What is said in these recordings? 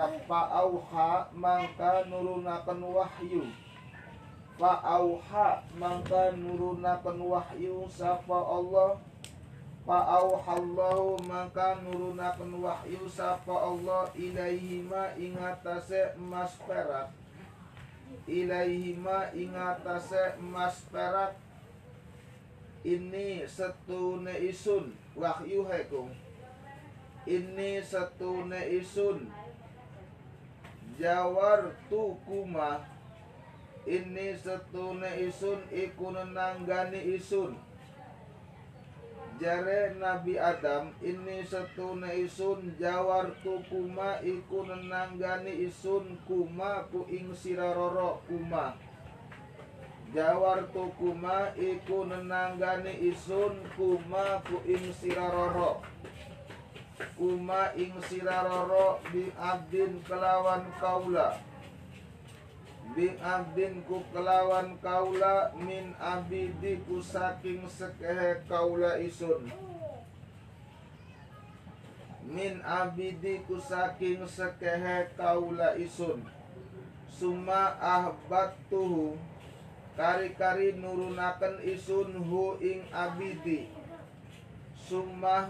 Fa'auha mangka nurunakan wahyu. Fa'auha mangka nurunakan wahyu Sapa Allah? Fa'auhallahu mangka nurunakan wahyu Sapa Allah? Ilaihima ingatase emas perak. Ilaihima ingatase emas perak. Ini setune isun Wahyu hekum Ini setune isun jawar tukuma ini setune isun iku nenanggani isun. Jare Nabi Adam ini setune isun jawar tukuma iku nenanggani isun kuma ku ing siraroro kuma. Jawar tukuma iku nenanggani isun kuma ku ing siraroro kuma ing siraroro bi abdin kelawan kaula. Bi abdin ku kelawan kaula min abidi ku saking sekehe kaula isun. Min abidi ku saking sekehe kaula isun. Summa ahbatuhu kari-kari nurunaken isun hu ing abidi. Summa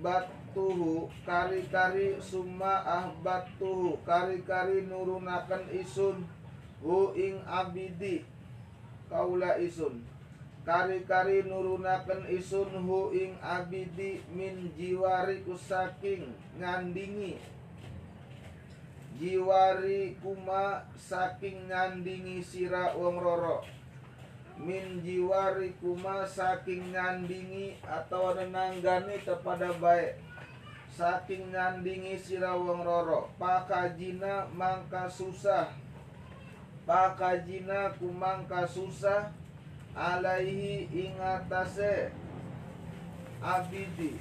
batuhu kari-kari summa ahbatuhu kari-kari nurunakan isun. Hu ing abidi kaula isun. Kari-kari nurunakan isun hu ing abidi min jiwari kusaking ngandingi. Jiwari kuma saking ngandingi sira wong roro min jiwari kuma saking ngandingi atau nenanggani kepada baik. Saking ngandingi sira wong roro. Pakajina mangka susah. Pakajina kumangka susah. Alaihi ingatase. Abidi.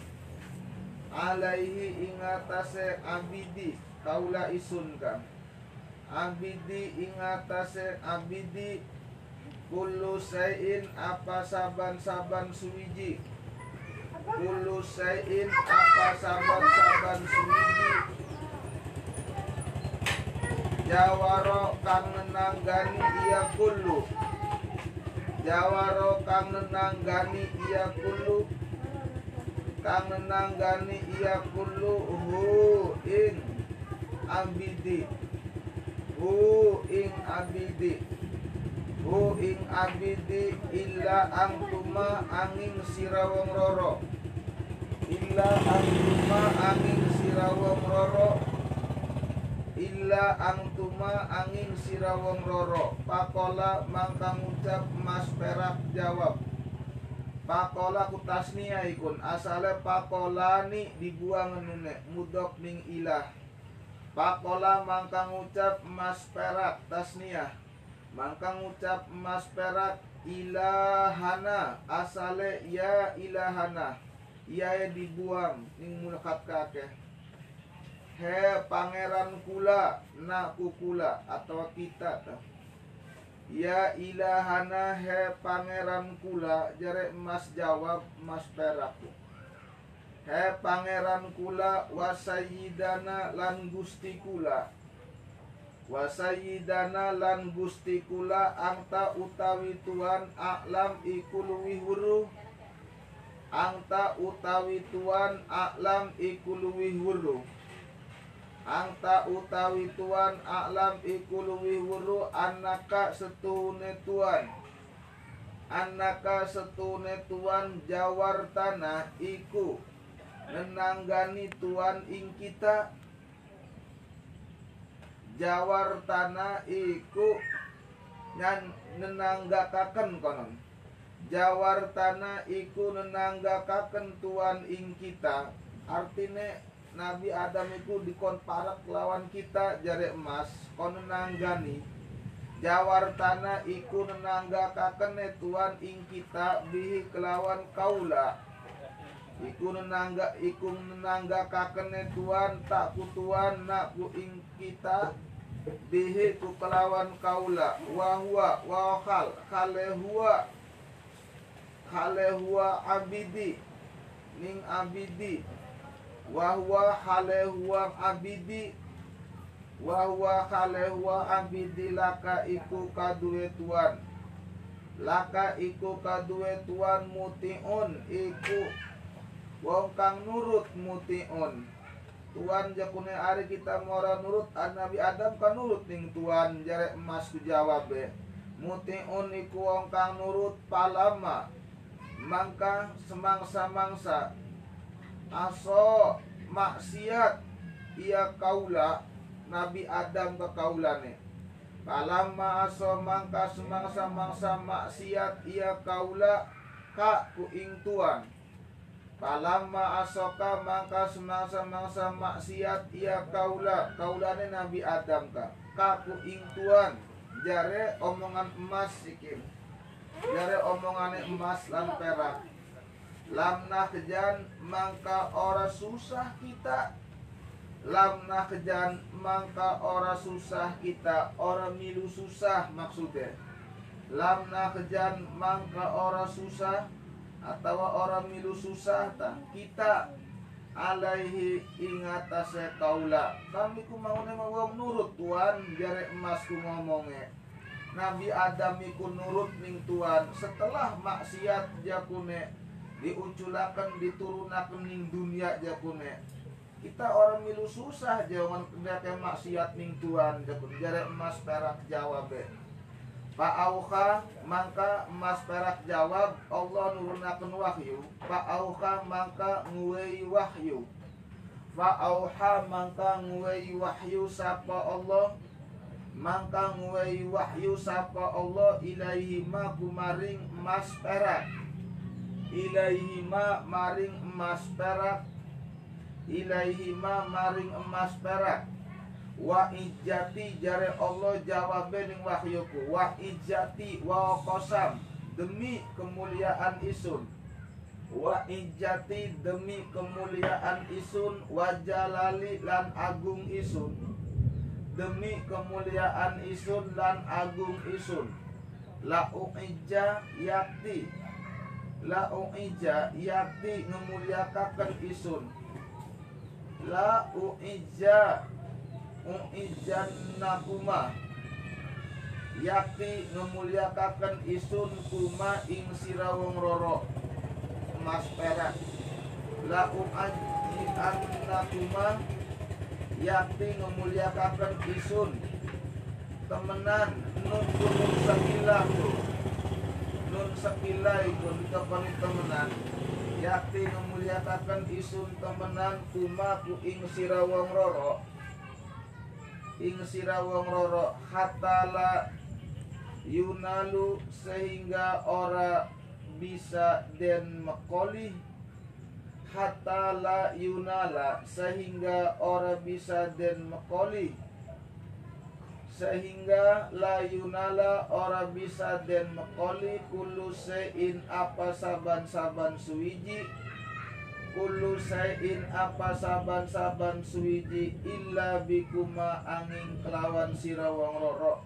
Alaihi ingatase abidi. Kaula isun abidi ingatase abidi Kullu sayin apa saban-saban suwiji. Kullu sayin apa saban-saban suwiji. Jawaro kang nenanggani iya kullu. Jawaro kang nenanggani iya kullu. Kang nenanggani iya kullu Hu ing abidi Hu ing abidi Hu ing abidi illa angtuma angin sirawong roro. Illa angtuma angin sirawong roro. Illa angtuma angin sirawong roro. Pakola mangkang ucap mas perak jawab. Pakola kutasnia ikun. Asale pakolani dibuang nune. Mudok ning ilah. Pakola mangkang ucap mas perak tasniah Mangkang ucap mas perak ilahana asale ya ilahana ia dibuang. Ning mulakat kake he pangeran kula na kukula atau kita ta. Ya ilahana he pangeran kula jare mas jawab mas perak. He pangeran kula wasayidana lan gusti kula Wasayidana lan gusti kula angta utawi tuan aklam iku luwih Angta utawi tuan aklam iku luwih Angta utawi tuan aklam iku luwih anaka setune tuan Anaka setune tuan jawar tanah iku. Nenanggani tuan ing kita jawar tanah iku nyan nenanggakaken konon. Jawar tanah iku nenanggakaken tuan ing kita. Artine Nabi Adam iku dikon parak lawan kita jare emas kon jawar tanah iku nenanggakaken tuan ing kita bihi kelawan kaula. Iku nenangga iku nenangga kakene tuan tak kutuan nak ing kita bihi ku kelawan kaula wa huwa wa khal khale huwa khale huwa abidi ning abidi. Wa huwa abidi wa huwa abidi laka iku kaduwe tuan. Laka iku kaduwe tuan mutiun iku wong kang nurut mutiun Tuan jakune ari kita mora nurut an Nabi Adam kan nurut ning tuan jare emas ku jawab be mutiun iku wong kang nurut palama mangka semangsa-mangsa. Aso maksiat ia kaula Nabi Adam ke kaulane. Palama aso mangka semangsa-mangsa maksiat ia kaula ka ku ing tuan Palama asoka mangka semangsa-mangsa maksiat ia kaula. Kaulane Nabi Adam ka. Ka ku ing tuan. Jare omongan emas sikim jare omongane emas lan perak. Lamna kejan mangka ora susah kita. Lamna kejan mangka ora susah kita. Ora milu susah maksudnya. Lamna kejan mangka ora susah atau ora milu susah ta kita alaihi ingatase kaula. Kami ku mau nurut tuan jare emas ku ngomongnya Nabi Adam iku nurut ning tuan setelah maksiat jakune diunculakan diturunakan ning dunia jakune kita orang milu susah jangan kayak maksiat ning tuan jakun jare emas perak jawab Pak Auha mangka emas perak jawab Allah nurunakan wahyu. Pak Auha mangka nguwei wahyu. Pak Auha mangka nguwei wahyu sapa Allah. Mangka nguwei wahyu sapa Allah ilaihi ma kumaring emas perak. Ilaihi ma maring emas perak. Ilaihi ma maring emas perak wa ijati jare Allah jawab ning wahyuku. Wa ijati wa kosam demi kemuliaan isun. Wa ijati demi kemuliaan isun wa jalali lan agung isun. Demi kemuliaan isun lan agung isun. La uijja yakti la uija yakti ngemuliakaken isun. La uija uijannakuma yakti ngemuliakaken isun kuma ing sirawong roro. Emas perak. La uajannakuma yakti ngemuliakaken isun. Temenan nun gunung sakilah tuh nun sekila ikun kepani temenan. Yakti memuliakan isun temenan kuma ku ing sirawong roro ing sirawong roro hatala yunalu sehingga ora bisa den mekoli. Hatala yunala sehingga ora bisa den mekoli. Sehingga la yunala ora bisa den mekoli kulu sein apa saban-saban suwiji kulu sein apa saban-saban suwiji illa bikuma angin kelawan sirawang roro.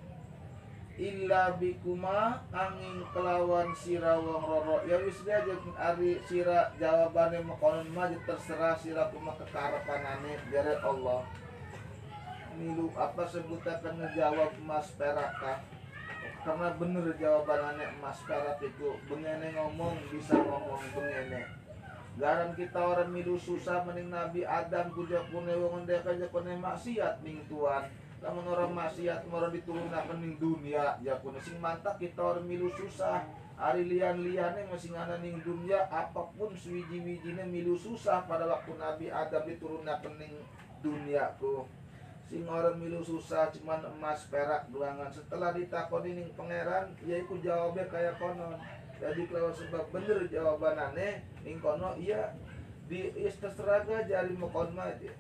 Illa bikuma angin kelawan sirawang roro. Ya wis aja ari sira jawabane mekonon mah terserah sira kuma kekarapanane dari Allah. Milu apa sebutakan ngejawab emas perak kah? karena bener jawabannya emas perak itu bengene ngomong bisa ngomong bengene garan kita orang milu susah mending Nabi Adam kuja pune wong ndek aja pune maksiat ning tuan lamun orang maksiat mora diturunkan ning dunia ya pune sing mantap kita orang milu susah. Hari lian-liane masih ngana ning dunia apa pun suwiji-wijine milu susah pada waktu Nabi Adam diturunkan ning duniaku. Sing orang milu susah cuman emas perak duangan setelah ditakoni ning pangeran ya ikut jawabnya kayak konon jadi kalau sebab bener jawaban aneh ning kono iya. Di istisraga jari mokon aja.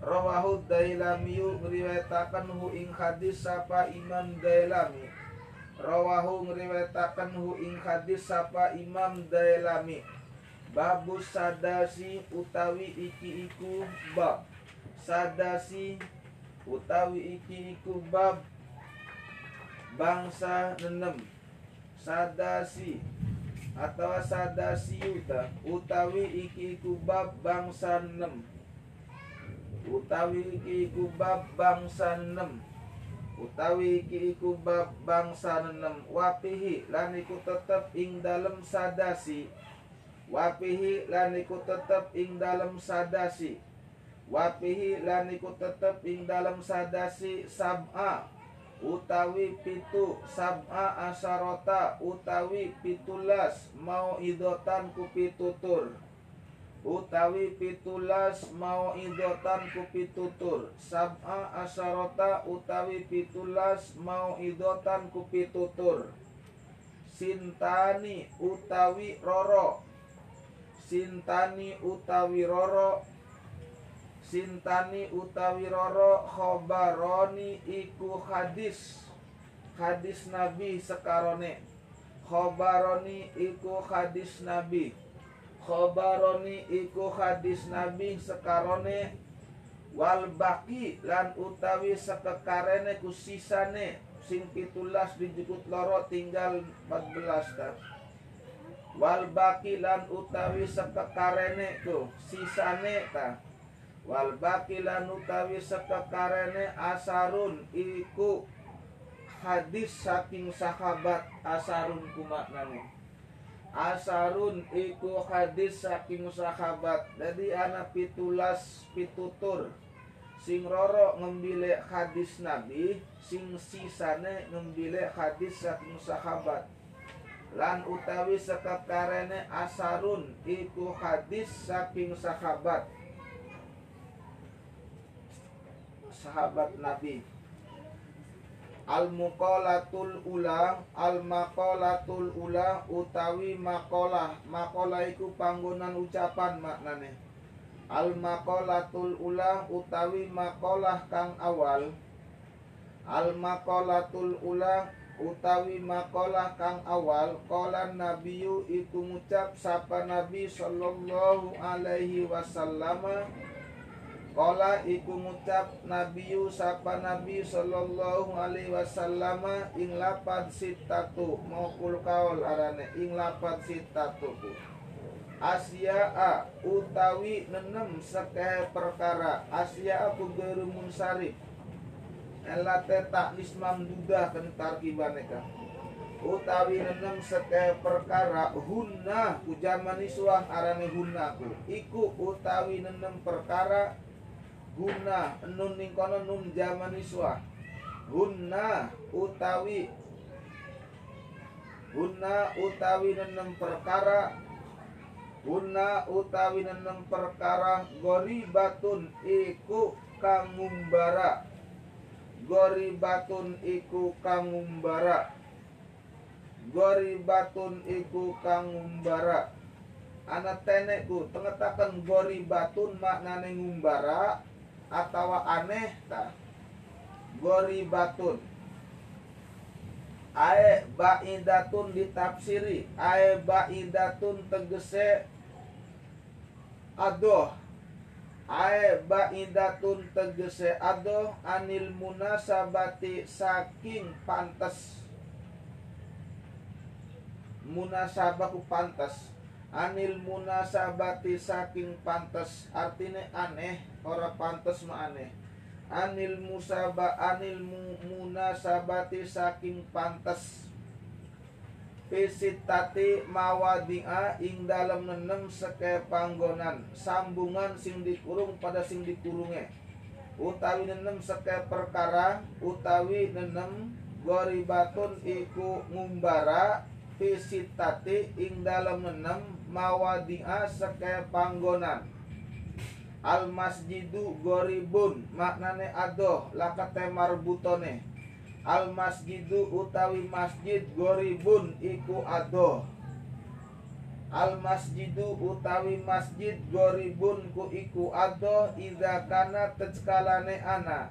Rawahu Dailamiyu ngriwayataken hu ing hadis sapa Imam Dailami. Rawahu ngriwayataken hu ing hadis sapa Imam Dailami. Babus sadasi utawi iki iku bab. Sadasi utawi iki iku bab. Bangsa nenem sadasi atau sadasi uta utawi iki iku bab bangsa nenem utawi iki iku bab bangsa enam utawi iki iku bab bangsa enam wapihi lan iku tetep ing dalem sadasi. Wapihi lan iku tetep ing dalem sadasi. Wapihi lan iku tetep ing dalem sadasi sab'a utawi pitu sab'a asarota utawi pitulas mau idotan ku pitutur utawi pitulas mau idotan ku pitutur sab'a asarota utawi pitulas mau idotan ku pitutur sintani utawi roro. Sintani utawi roro sintani utawi roro khobaroni iku hadis. Hadis nabi sekarone. Khobaroni iku hadis nabi. Khobaroni iku hadis nabi sekarone. Wal baki lan utawi sekekarene ku sisane. Sing pitulas dijukut loro tinggal 14 ta. Wal baki lan utawi sekekarene ku sisane ta wal bakilan utawi sekekarene asarun iku hadis saking sahabat asarun kumaknane asarun iku hadis saking sahabat jadi anak pitulas pitutur sing roro ngembile hadis nabi sing sisane ngembile hadis saking sahabat. Lan utawi sekekarene asarun iku hadis saking sahabat sahabat Nabi. Al muqalatul ula al maqalatul ula utawi maqalah. Maqalah iku panggonan ucapan maknane. Al maqalatul ula utawi maqalah kang awal. Al maqalatul ula utawi maqalah kang awal. Qala nabiyyu iku ngucap sapa nabi sallallahu alaihi wasallam Kala iku ngucap Nabi sapa Nabi sallallahu alaihi wasallam ing lapad sitatu. Maukul kaul arane ing lapad sitatu Asya a utawi nenem sekeh perkara. Asya aku geru munsarif Elate tak nismam duda kentar kibaneka utawi nenem sekeh perkara hunna ku jaman isuan arane hunna ku. Iku utawi nenem perkara guna nun ning kono nun zaman iswa. Guna utawi guna utawi nenem perkara guna utawi nenem perkara gori batun iku kangumbara. Gori batun iku kangumbara. Gori batun iku kangumbara. Anak tenekku tengetakan gori batun maknane ngumbara atau aneh ta? Gori batun ae baidatun ditafsiri. Ae baidatun tegese adoh. Ae baidatun tegese adoh anil munasabati saking pantas munasabaku pantas anil munasabati saking pantas artinya aneh ora pantas ma aneh. Anil musaba anil mu, munasabati saking pantas Pisitati mawadia ing dalam nenem seke panggonan. Sambungan sing dikurung pada sing dikurunge. Utawi nenem seke perkara utawi nenem goribatun iku ngumbara Pisitati ing dalam nenem mawadia sekaya panggonan al masjidu goribun maknane adoh lakate marbutone. Al masjidu utawi masjid goribun iku adoh. Al masjidu utawi masjid goribun ku iku adoh ida kana teckalane ana.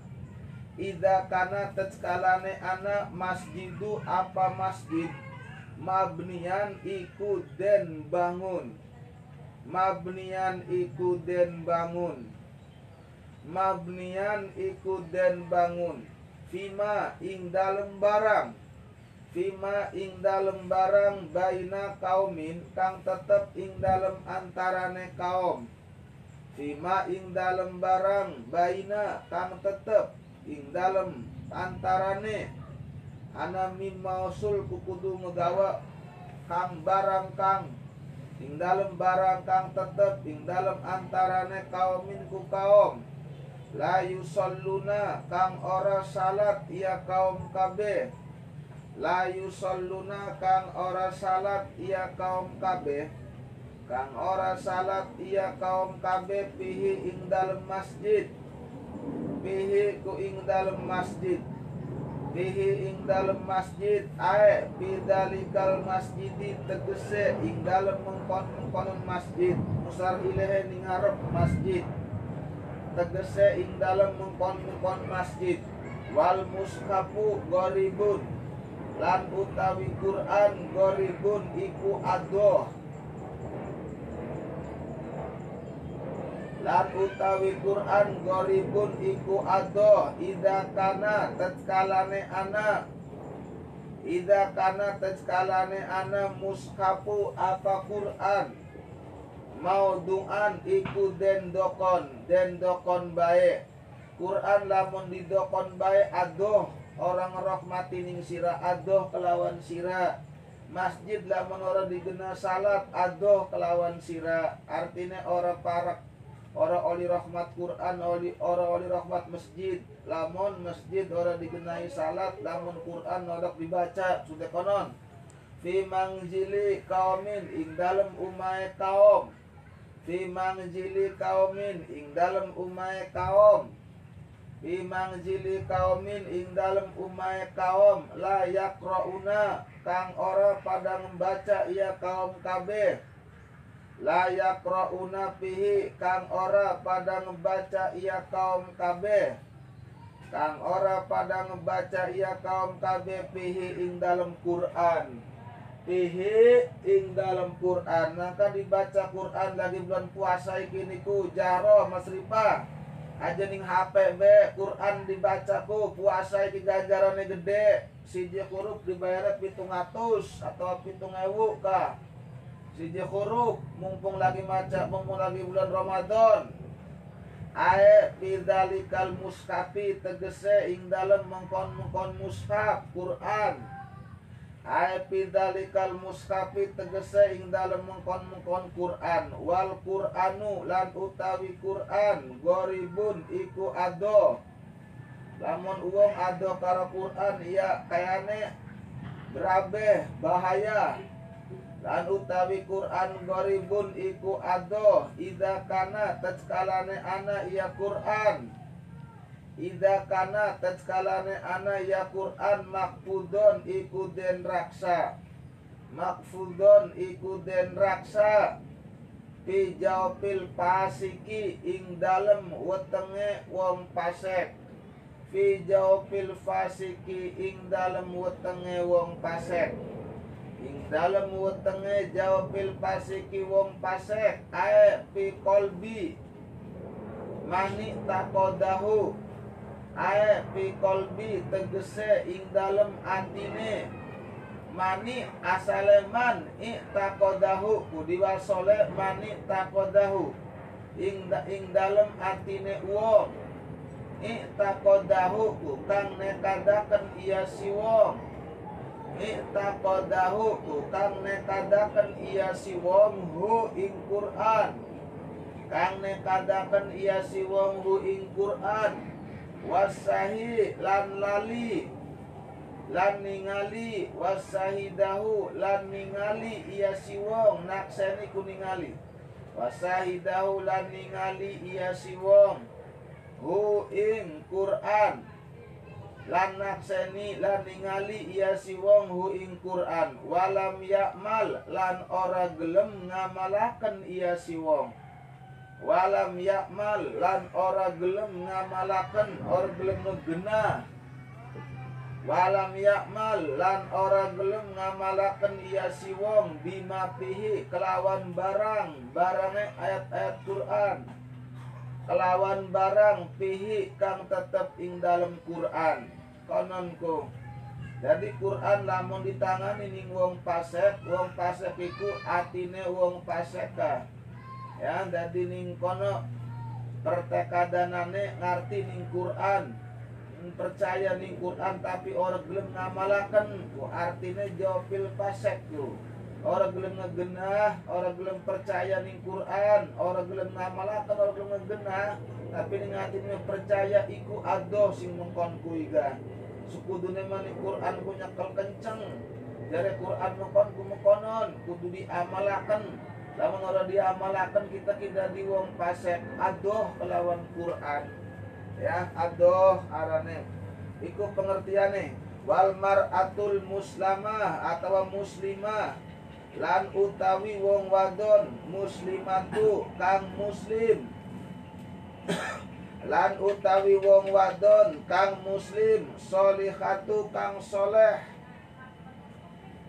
Ida kana teckalane ana masjidu apa masjid? Mabnian iku den bangun mabnian iku den bangun. Mabnian iku den bangun. Fima ing dalem barang. Fima ing dalem barang baina kaumin kang tetep ing dalem antarane kaum. Fima ing dalem barang baina kang tetep ing dalem antarane. Ana mimma usul kukudu megawa kang barang kang ing dalem barang kang tetep ing dalem antarane kaumin ku kaum. La yusalluna kang ora salat ia kaum kabeh. La yusalluna kang ora salat ia kaum kabeh. Kang ora salat ia kaum kabeh pihi ing dalem masjid. Pihi ku ing dalem masjid bihi ing dalem masjid ae bidalikal masjidi tegese ing dalem mengkon mengkonon masjid. Musar ilahe ning masjid. Tegese ing dalem mengkon mengkon masjid. Wal muskapu goribun. Lan utawi Quran goribun iku adoh lan utawi Quran goribun iku ado ida kana tetkalane ana. Ida kana tetkalane ana muskapu apa Quran? Mau duan iku den dokon den dokon bae Quran lamun didokon bae adoh orang rahmati ning sira adoh kelawan sira masjid lamun orang digena salat adoh kelawan sira artinya orang parak Orang oli rahmat Quran, oli orang oli rahmat masjid. Lamun masjid orang digenai salat, lamun Quran orang dibaca sudah konon. Fi mangjili kaumin ing dalam umai kaum. Fi mangjili kaumin ing dalam umai kaum. Fi mangjili kaumin ing dalam umai kaum la yakrauna kang ora pada membaca ia kaum kabeh layak ro'una pihi kang ora pada ngebaca ia kaum kabeh. Kang ora pada ngebaca ia kaum kabeh pihi ing dalam Quran. Pihi ing dalam Quran. Maka dibaca Quran lagi bulan puasa iki niku jaro Mas Ripa. Aja ning HP be Quran dibacaku puasa iki ganjarane gede. Siji huruf dibayar pitung atus atau pitung ewu kah siji huruf mumpung lagi maca mumpung lagi bulan Ramadan. Ae bidalikal muskapi tegese ing dalem mengkon mengkon muskap Quran. Ae bidalikal muskapi tegese ing dalem mengkon mengkon Quran. Wal Quranu lan utawi Quran goribun iku ado. Lamun uang ado karo Quran ya kayane berabe bahaya lan utawi Quran goribun iku ado ida kana tetskalane ana iya Quran. Ida kana tetskalane ana ya Quran. Makfudon iku den raksa. Makfudon iku den raksa. Pi jawpil pasiki ing dalem wetenge wong pasek. Fi jawpil fasiki ing dalem wetenge wong pasek dalam wetenge jawab pil pasiki wong pasek ae pi kolbi. Mani takodahu ae pi kolbi tegese ing dalam antine. Mani asaleman i takodahu kudiwasole mani takodahu ing da, ing dalam antine wong. I kang nekadaken iya si wong Iktaqadahu kang nekadaken iya si wong hu ing Quran. Kang nekadaken iya si wong hu ing Quran. Wasahi lan lali lan ningali. Wasahidahu lan ningali iya si wong nakseni ku ningali. Wasahidahu lan ningali iya si wong hu ing Quran lan nakseni lan ningali iya si wong hu ing Quran. Walam yakmal lan ora gelem ngamalaken iya si wong. Walam yakmal lan ora gelem ngamalaken ora gelem ngegena. Walam yakmal lan ora gelem ngamalaken iya si wong. Bima pihi kelawan barang. Barange ayat-ayat Quran kelawan barang pihi kang tetep ing dalam Quran kononku. Jadi Quran lamun ditangani ning wong pasek wong pasek iku atine wong pasek ka ya jadi ning kono pertekadanane ngarti ning Quran. Percaya ning Quran tapi orang gelem ngamalakan ku artinya jawabil pasek ku orang gelem ngegenah orang gelem percaya ning Quran orang gelem ngamalakan orang gelem ngegenah tapi ning hatine percaya iku adoh sing mengkon ku iga. Sukudune mani Quran ku nyakel kenceng dari Quran mengkon ku mengkonon kudu diamalakan lamun orang diamalakan kita kita di wong pasek adoh kelawan Quran. Ya adoh arane. Iku pengertiane wal mar'atul muslamah atau muslimah lan utawi wong wadon muslimatu kang muslim. Lan utawi wong wadon kang muslim solihatu kang soleh.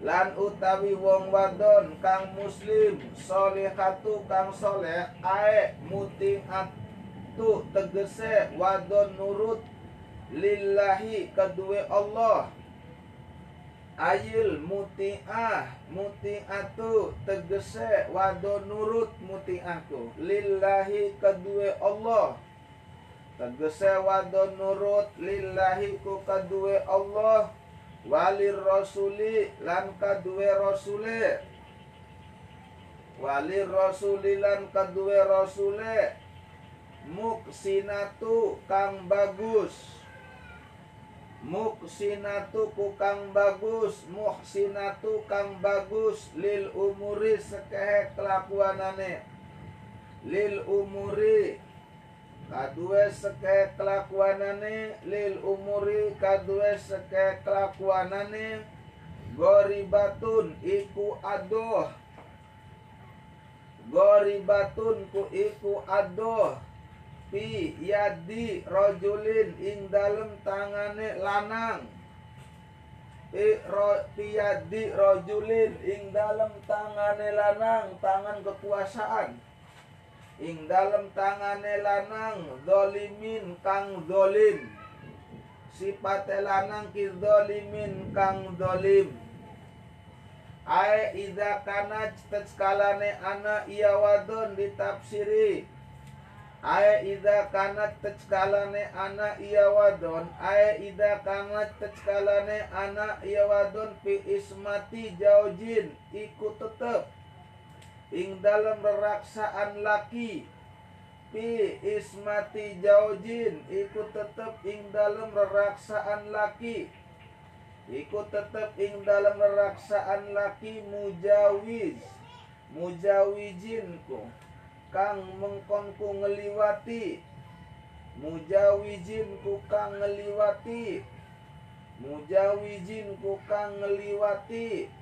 Lan utawi wong wadon kang muslim solihatu kang soleh ae mutiat tu tegese wadon nurut lillahi kedua Allah Ayil muti'ah muti'atu tegese wadon nurut muti'ahku. Lillahi kedua Allah. Tegese wadon nurut lillahi ku kedua Allah. Walir rasuli lan kedua rasule. Walir rasuli lan kedua rasule. Muksinatu kang bagus muksinatu ku kang bagus muhsinatu kang bagus. Lil umuri sekehe kelakuanane. Lil umuri kadue seke kelakuanane. Lil umuri kadue seke kelakuanane. Goribatun iku adoh. Goribatun ku iku adoh fi yadi rojulin ing dalem tangane lanang. Fi ro fi yadi rojulin ing dalem tangane lanang tangan kekuasaan. Ing dalem tangane lanang dolimin kang dolim sifat lanang ki dolimin kang dolim Ae ida kana skalane ana iya wadon ditafsiri Aya ida kanat teckalane ana iya wadon. Aya ida kanat teckalane ana iya wadon Pi ismati jaujin Iku tetep. Ing dalam reraksaan laki Pi ismati jaujin Iku tetep ing dalam reraksaan laki. Iku tetep ing dalam reraksaan laki mujawiz. Mujawijin ku kang mengkonku ngeliwati. Mujawijin ku kang ngeliwati. Mujawijin ku kang ngeliwati.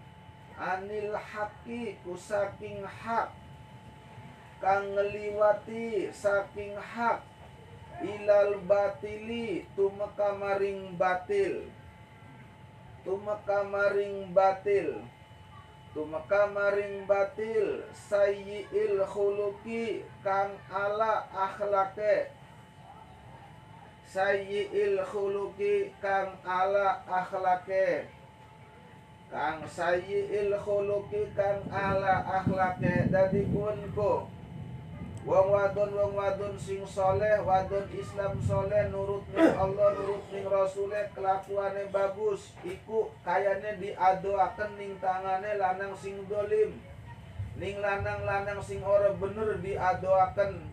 Anil haki ku saking hak kang ngeliwati saking hak ilal batili tumeka maring batil. Tumeka maring batil tumeka maring batil sayyiil khuluki kang ala akhlake. Sayyiil khuluki kang ala akhlake. Kang sayyiil khuluki kang ala akhlake dadi kunku Wong wadon wong wadon sing soleh wadon Islam soleh nurut ning Allah nurut ning Rasule kelakuane bagus. Iku kayane diadoaken ning tangane lanang sing dolim. Ning lanang-lanang sing ora bener diadoaken.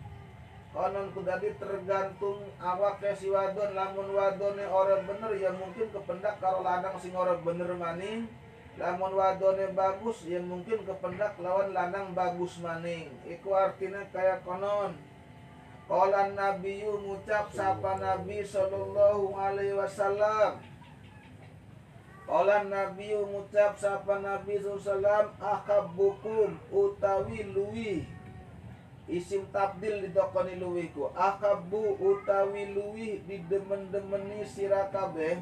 Konon kudadi tergantung awaknya si wadon lamun wadone ora bener ya mungkin kependak karo lanang sing ora bener maning lamun wadone bagus yang mungkin kependak lawan lanang bagus maning. Iku artinya kayak konon. Kala Nabi ngucap sapa Nabi Sallallahu Alaihi Wasallam. Kala Nabi ngucap sapa Nabi Sallallahu Akabukum utawi luwi Isim tabdil ditokoni luwiku Akabu utawi luwi didemen-demeni sirakabeh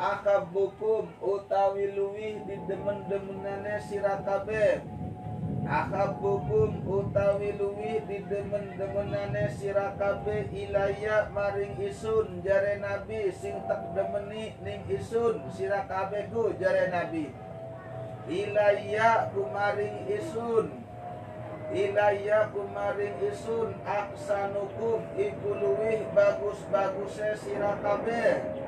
akabukum utawi luwih di demen-demenane sira kabeh akabukum utawi luwih di demen-demenane sira kabeh ilaya maring isun jare nabi sing tak demeni ning isun sira kabehku jare nabi. Ilaya kumaring isun. Ilaya kumaring isun aksanukum iku luwih bagus-baguse sira kabeh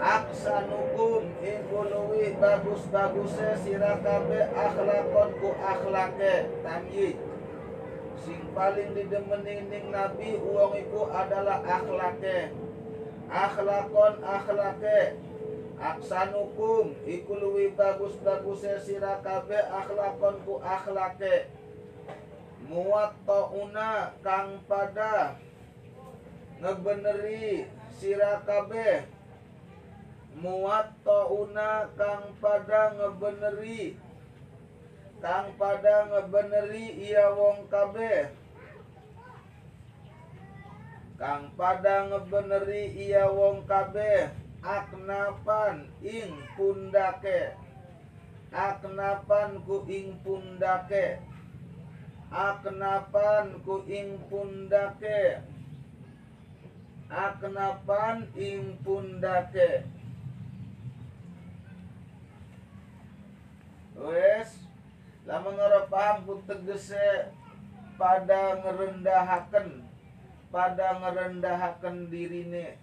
aksanukum iku luwih bagus-baguse sira kabeh akhlakon ku akhlake tamyiz sing paling didemeni ning nabi uang iku adalah akhlake. Akhlakon akhlake. Aksanukum iku luwih bagus-baguse sira kabeh akhlakon ku akhlake. Muwattauna kang pada ngebeneri sira kabeh muwattauna kang pada ngebeneri. Kang pada ngebeneri iya wong kabeh. Kang pada ngebeneri iya wong kabeh. Aknapan ing pundake. Aknapan ku ing pundake. Aknapan ku ing pundake. Aknapan ing pundake wes lamun ora paham ku tegese pada ngerendahaken pada ngerendahaken dirine.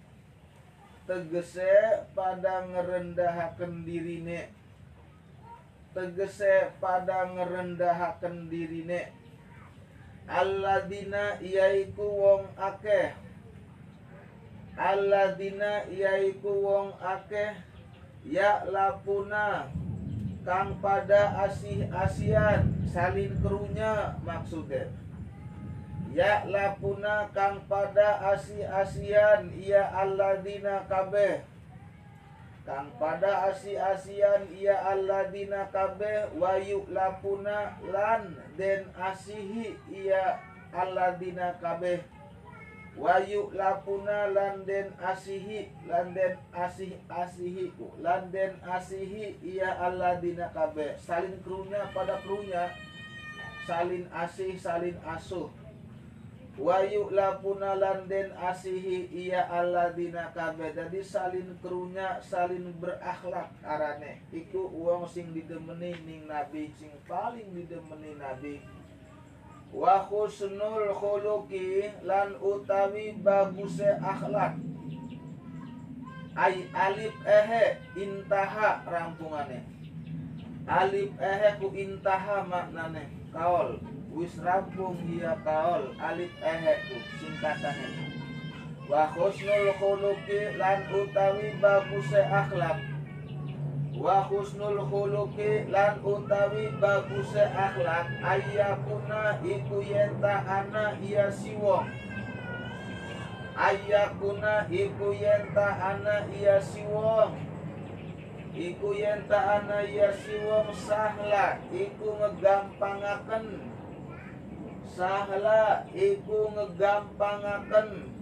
Tegese pada ngerendahaken dirine. Tegese pada ngerendahaken dirine. Alladina yaiku wong akeh. Alladina yaiku wong akeh ya lapuna kang pada asih asian salin kerunya maksudnya. Ya lapuna kang pada asih asian ia alladina kabeh. Kang pada asi-asian ia alladina kabeh wayu lapuna lan den asihi ia alladina kabeh wayu lapuna lan den asihi lan den asih asihi lan den asihi ia alladina kabeh salin krunya pada krunya salin asih salin asuh. Wayu lapuna landen asihi iya dina kabe. Jadi salin kerunya salin berakhlak arane. Iku uang sing didemeni ning nabi Sing paling didemeni nabi Wa khusnul khuluki lan utawi baguse akhlak. Ay alif ehe intaha rampungannya Alif ehe ku intaha maknane Kaol. Wis rampung dia kaol alif eheku singkatannya wa khusnul khuluqi lan utawi baguse akhlak wa khusnul khuluqi lan utawi baguse akhlak ayyakuna iku yenta ana iya siwong ayyakuna iku yenta ana iya siwong iku yenta ana iya siwong sahla iku ngegampangaken. Sahla iku ngegampangaken.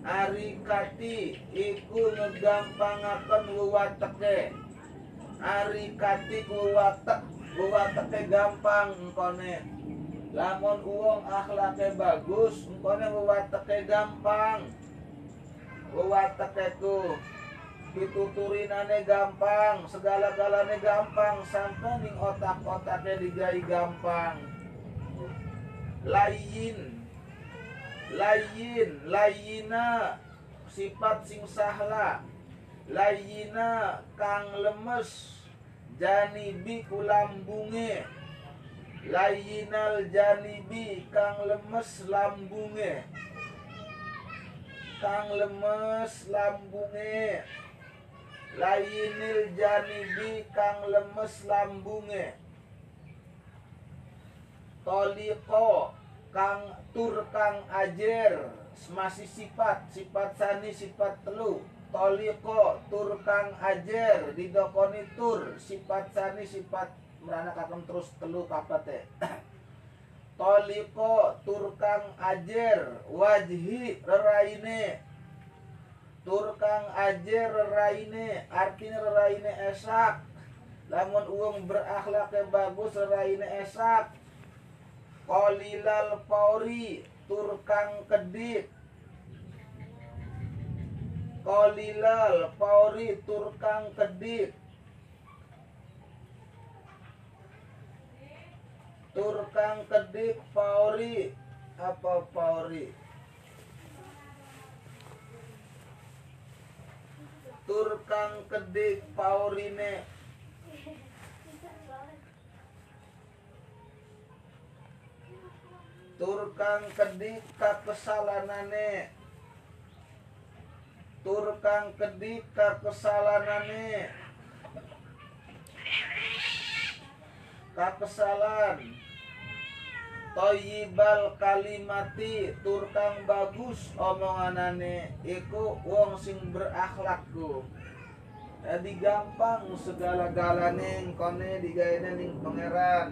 Ari kati iku ngegampangaken wewateke ari kati wewatek wewateke gampang engkone. Lamun uang akhlake bagus engkone wewateke gampang. Wewateke ku pituturinane gampang segala-galane gampang sampai ning otak-otaknya digai gampang. Layin layin layina sifat sing sahla layina kang lemes janibi kulambunge. Layinal janibi kang lemes lambunge. Kang lemes lambunge. Layinil janibi kang lemes lambunge. Toliko kang tur kang ajer masih sifat sifat sani sifat telu toliko tur kang ajer didokoni tur. Sifat sani sifat merana kakang terus telu kapate toliko tur kang ajer wajhi reraine. Tur kang ajer reraine artinya reraine esak. Lamun uang berakhlak yang bagus reraine esak. Kolilal pauri turkang kedip Kolilal pauri turkang kedip turkang kedik pauri. Apa pauri? Turkang kedik paurine turkang kedik kakesalanane turkang kedik kakesalanane kakesalan Toyibal kalimati turkang bagus omonganane. Iku wong sing berakhlakku. Jadi gampang segala-galane kone digaene ning pangeran.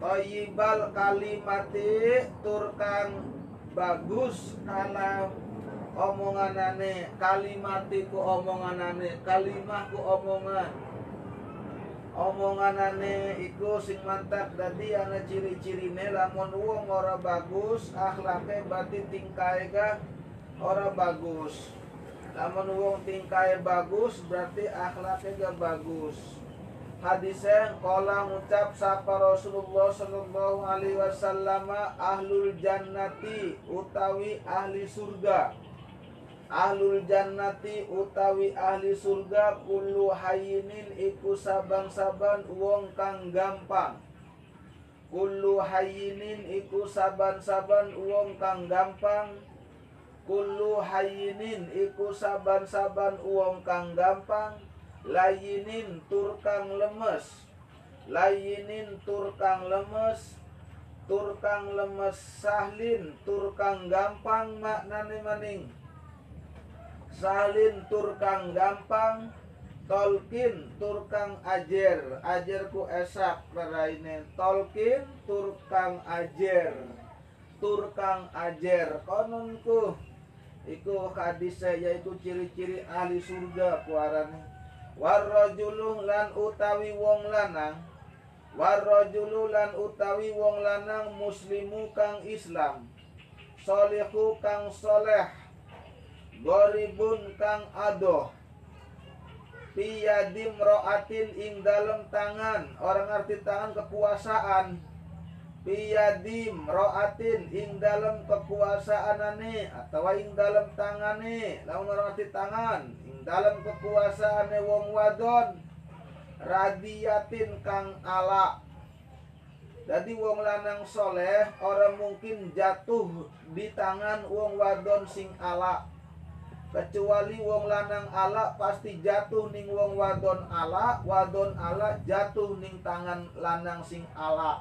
Toyibal kalimati turkang bagus kalau omonganane kalimati ku omonganane kalimah ku omongan. Omonganane iku sing mantap dadi ana ciri-cirine lamun wong ora bagus akhlake berarti tingkae ga ora bagus. Lamun wong tingkae bagus berarti akhlake ga bagus. Hadisnya kala ngucap sapa Rasulullah sallallahu alaihi wasallam ahlul jannati utawi ahli surga Ahlul jannati utawi ahli surga kullu hayinin iku saban-saban wong kang gampang. Kullu hayinin iku saban-saban wong kang gampang. Kullu hayinin iku saban-saban wong kang gampang. Layinin tur kang lemes. Layinin tur kang lemes. Tur kang lemes sahlin tur kang gampang maknane maning salin turkang gampang tolkin turkang ajer. Ajerku esak ini tolkin turkang ajer. Turkang ajer. Kononku iku hadis yaitu ciri-ciri ahli surga kuarane warrajulu lan utawi wong lanang. Warrajulu lan utawi wong lanang muslimu kang islam. Solihu kang soleh Goribun kang adoh. Piyadim ro'atin ing dalam tangan. Orang arti tangan kekuasaan Piyadim ro'atin ing dalam kekuasaan ane Atau ing dalam tangane. Lalu orang arti tangan Ing dalam kekuasaan wong wadon Radiatin kang ala jadi wong lanang soleh orang mungkin jatuh di tangan wong wadon sing ala kecuali wong lanang ala pasti jatuh ning wong wadon ala wadon ala jatuh ning tangan lanang sing ala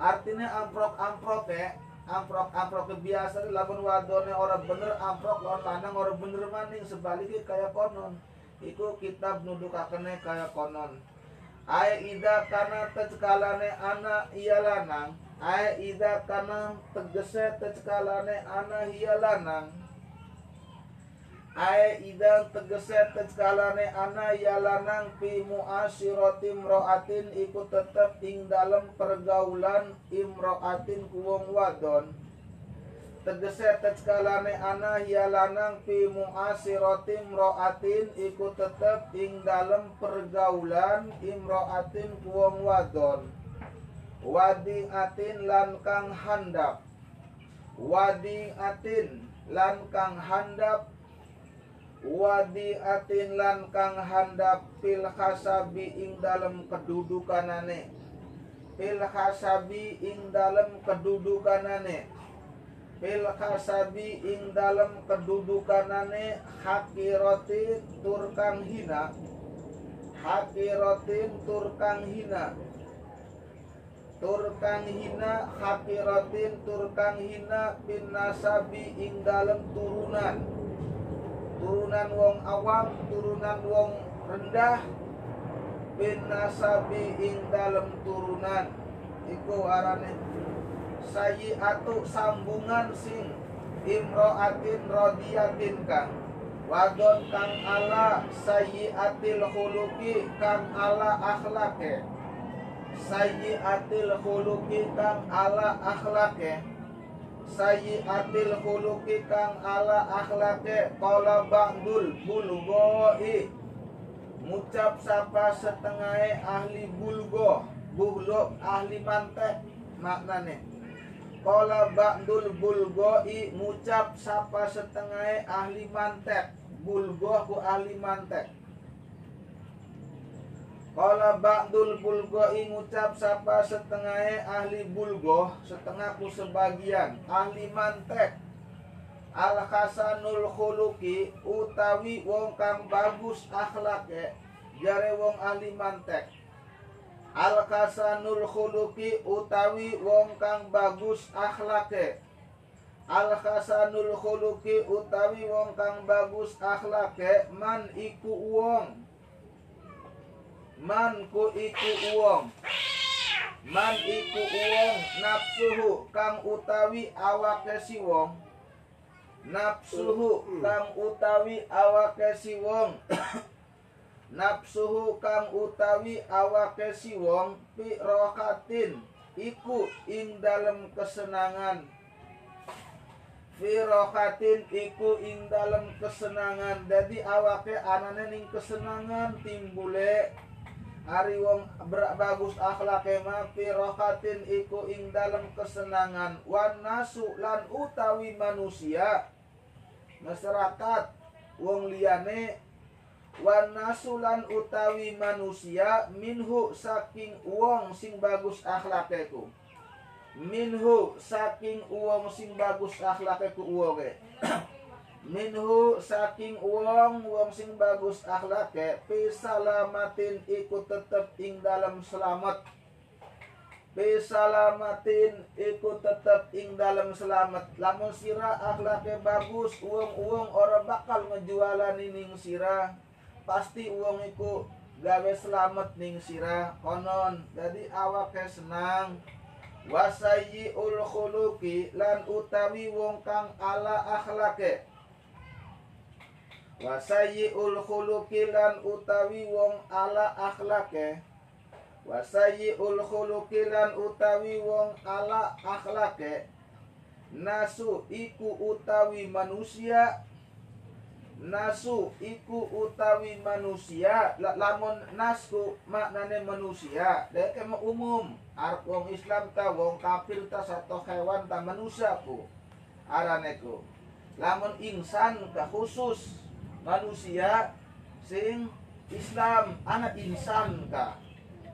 artinya amprok amprok ya. Amprok amprok kebiasaan lamun wadonnya orang bener amprok lawan lanang orang bener maning sebaliknya kayak konon. Iku kitab nudukakene kayak konon. Ai ida kana tecekalane anak iya lanang. Ai ida kana tegese tecekalane anak iya lanang Ai idang tegeset tekalane ana yalanang pi muasirati imraatin ikut tetep ing dalam pergaulan imraatin ku wong wadon. Tegeset tekalane ana yalanang pi muasirati imraatin ikut tetep ing dalam pergaulan imraatin ku wong wadon. Wadi atin lan kang handap. Wadi atin lan kang handap wadi atin lan kang handap pil hasabi ing dalam kedudukanane. Pil hasabi ing dalam kedudukanane. Pil hasabi ing dalam kedudukanane hakirotin turkang hina. Hakirotin turkang hina. Turkang hina hakirotin turkang hina bin nasabi ing dalam turunan turunan wong awam turunan wong rendah. Bin ing dalem turunan. Iku arane atu sambungan sing imroatin rodiyatin kang wadon kang ala atil khuluki kang ala akhlake. Atil khuluki kang ala akhlake sayyiatil khuluqi kang ala akhlake qala ba'dul bulghoi ngucap sapa setengah ahli bulgo bulgo ahli mantek maknane. Kala ba'dul bulgoi ngucap sapa setengah ahli mantek Bulgo ku ahli mantek Kala ba'dul bulgoi ngucap sapa setengah ahli bulgo Setengah ku sebagian ahli mantek. Al hasanul khuluki utawi wong kang bagus akhlake jare wong ahli mantek. Al kasanul khuluki utawi wong kang bagus akhlake. Al kasanul khuluki utawi wong kang bagus akhlake man iku wong man ku iku wong man iku wong nafsuhu kang utawi awake si wong nafsuhu kang utawi awake si wong nafsuhu kang utawi awake si wong pi rohatin iku ing dalem kesenangan. Fi rohatin iku ing dalem kesenangan. Jadi awake anane ning kesenangan timbule Ari wong bagus akhlake ma fi rohatin iku ing dalem kesenangan. Wan nasu lan utawi manusia. Masyarakat wong liyane. Wanasulan utawi manusia minhu saking uang sing bagus akhlakeku. Minhu saking uang sing bagus akhlakeku uonge minhu saking uang uang sing bagus akhlake pisalamatin ikut tetep ing dalam selamat. Pisalamatin ikut tetep ing dalam selamat. Lamun sira akhlake bagus uang-uang orang bakal ngejualan ning sira pasti uang itu gawe selamat ning sirah. Konon jadi awake senang. Wasayi ul lan utawi wong kang ala akhlake wasayi ul khuluki lan utawi wong ala akhlake. Wasayi ul khuluki lan utawi wong ala akhlake. Nasu iku utawi manusia. Nasu iku utawi manusia. Lamun nasku maknane manusia dek umum. Arep wong Islam ta wong kafir ta satu hewan ta manusia ku. Araneku lamun insan ka khusus manusia sing Islam anak insan ka?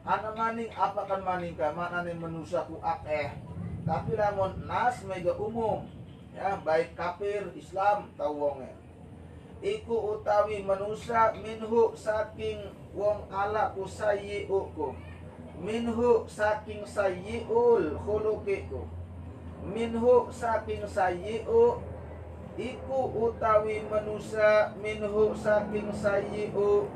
Anak maning apa kan maning ka? Maknane manusia ku akeh. Tapi lamun nas mega umum ya baik kafir Islam tau wonge. Iku utawi manusia minhu saking wong ala usayyi'ukum minhu saking sayyi'ul khuluqiku. Minhu saking sayyi'u iku utawi manusia minhu saking sayyi'u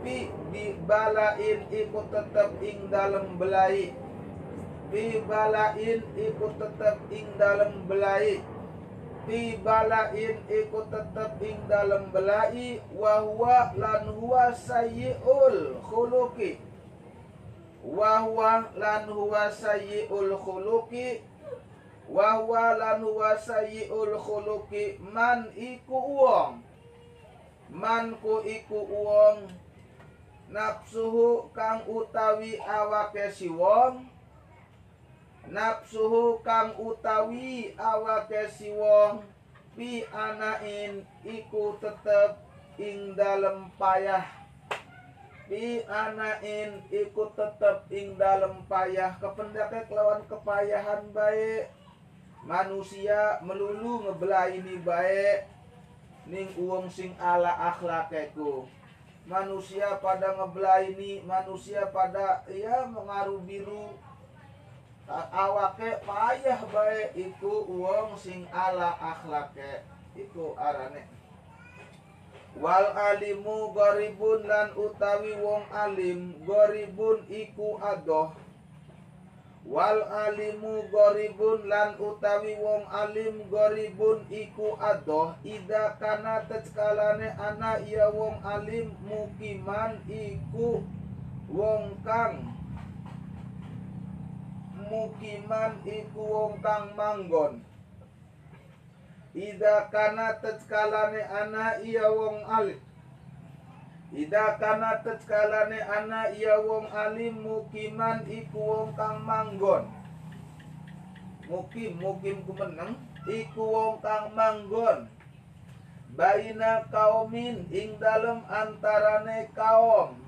bi balain iku tetep ing dalem belai. Bi balain iku tetep ing dalem belai. Fi balain iku tetep ing dalam belai wa huwa lan huwa sayyiul khuluqi. Wa huwa lan huwa sayyiul khuluqi wa huwa lan huwa sayyiul khuluqi man iku wong man ku iku wong nafsuhu kang utawi awake si wong. Nafsuhu kang utawi awake si wong pi anain iku tetep ing dalem payah. Pi anain iku tetep ing dalem payah. Kependake kelawan kepayahan baik manusia melulu ngebelah ini baik ning uang sing ala akhlakeku manusia pada ngebelah ini manusia pada ya mengaruh biru. Awake payah baik iku wong sing ala akhlake. Iku arane. Wal alimu goribun lan utawi wong alim goribun iku adoh wal alimu goribun lan utawi wong alim goribun iku adoh ida kana teckalane ana iya wong alim mukiman iku wong kang mukiman iku wong kang manggon. Ida kana tetkalane ana iya wong alim Ida kana tetkalane ana iya wong alim mukiman iku wong kang manggon. Mukim mukim ku meneng iku wong kang manggon. Baina kaumin ing dalem antarane kaum.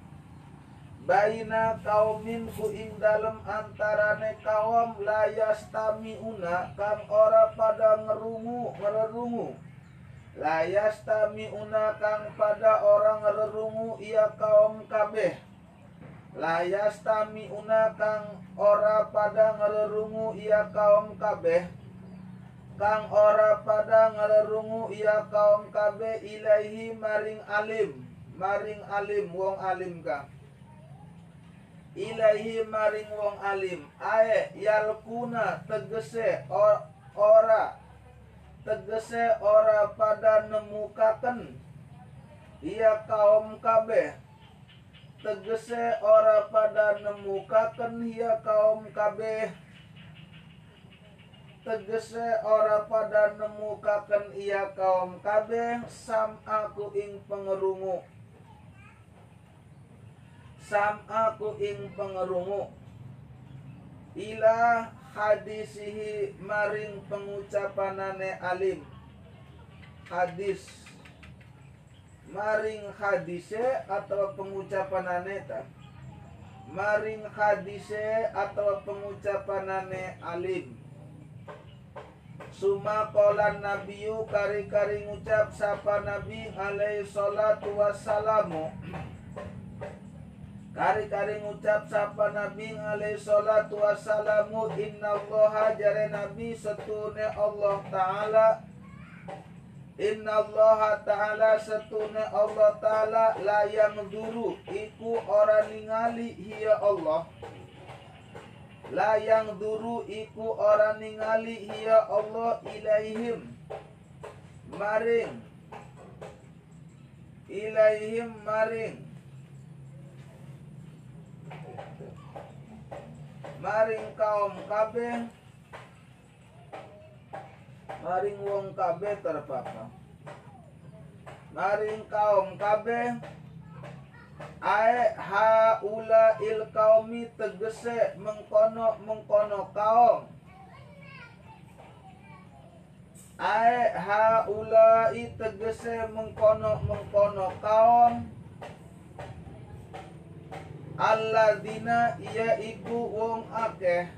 Baina kaumin ku ing dalem antarane kaum layastami una kang ora pada ngerungu ngerungu layastami una kang pada orang ngerungu ia kaum kabeh. Layastami una kang ora pada ngerungu ia kaum kabeh. Kang ora pada ngerungu ia kaum kabeh ilahi maring alim. Maring alim wong alim kang ilahi maring wong alim. Ae yalkuna tegese or, ora tegese ora pada nemukaken. Ia kaum kabeh. Tegese ora pada nemukaken ia kaum kabeh. Tegese ora pada nemukaken ia kaum kabeh. Sam aku ing pengerungu. Sam aku ing pengerungu. Ila hadisihi maring pengucapanane alim. Hadis. Maring hadise atau pengucapanane ta? Maring hadise atau pengucapanane alim. Suma kolan nabiyu kari-kari ngucap sapa nabi alaihi salatu wassalamu Kari-kari ngucap sapa Nabi alaihi salatu wassalamu Inna Allah jare Nabi setune Allah Ta'ala. Inna Allah Ta'ala setune Allah Ta'ala. Layang dulu Iku orang ningali hiya Allah. Layang dulu iku orang ningali hiya Allah ilaihim. Maring. Ilaihim maring maring kaum kabeh. Maring wong kabeh terpapa maring kaum kabeh. Ae haula il kaumi tegese mengkono mengkono kaum. Ae haula tegese mengkono mengkono kaum Alladzina iya iku wong akeh.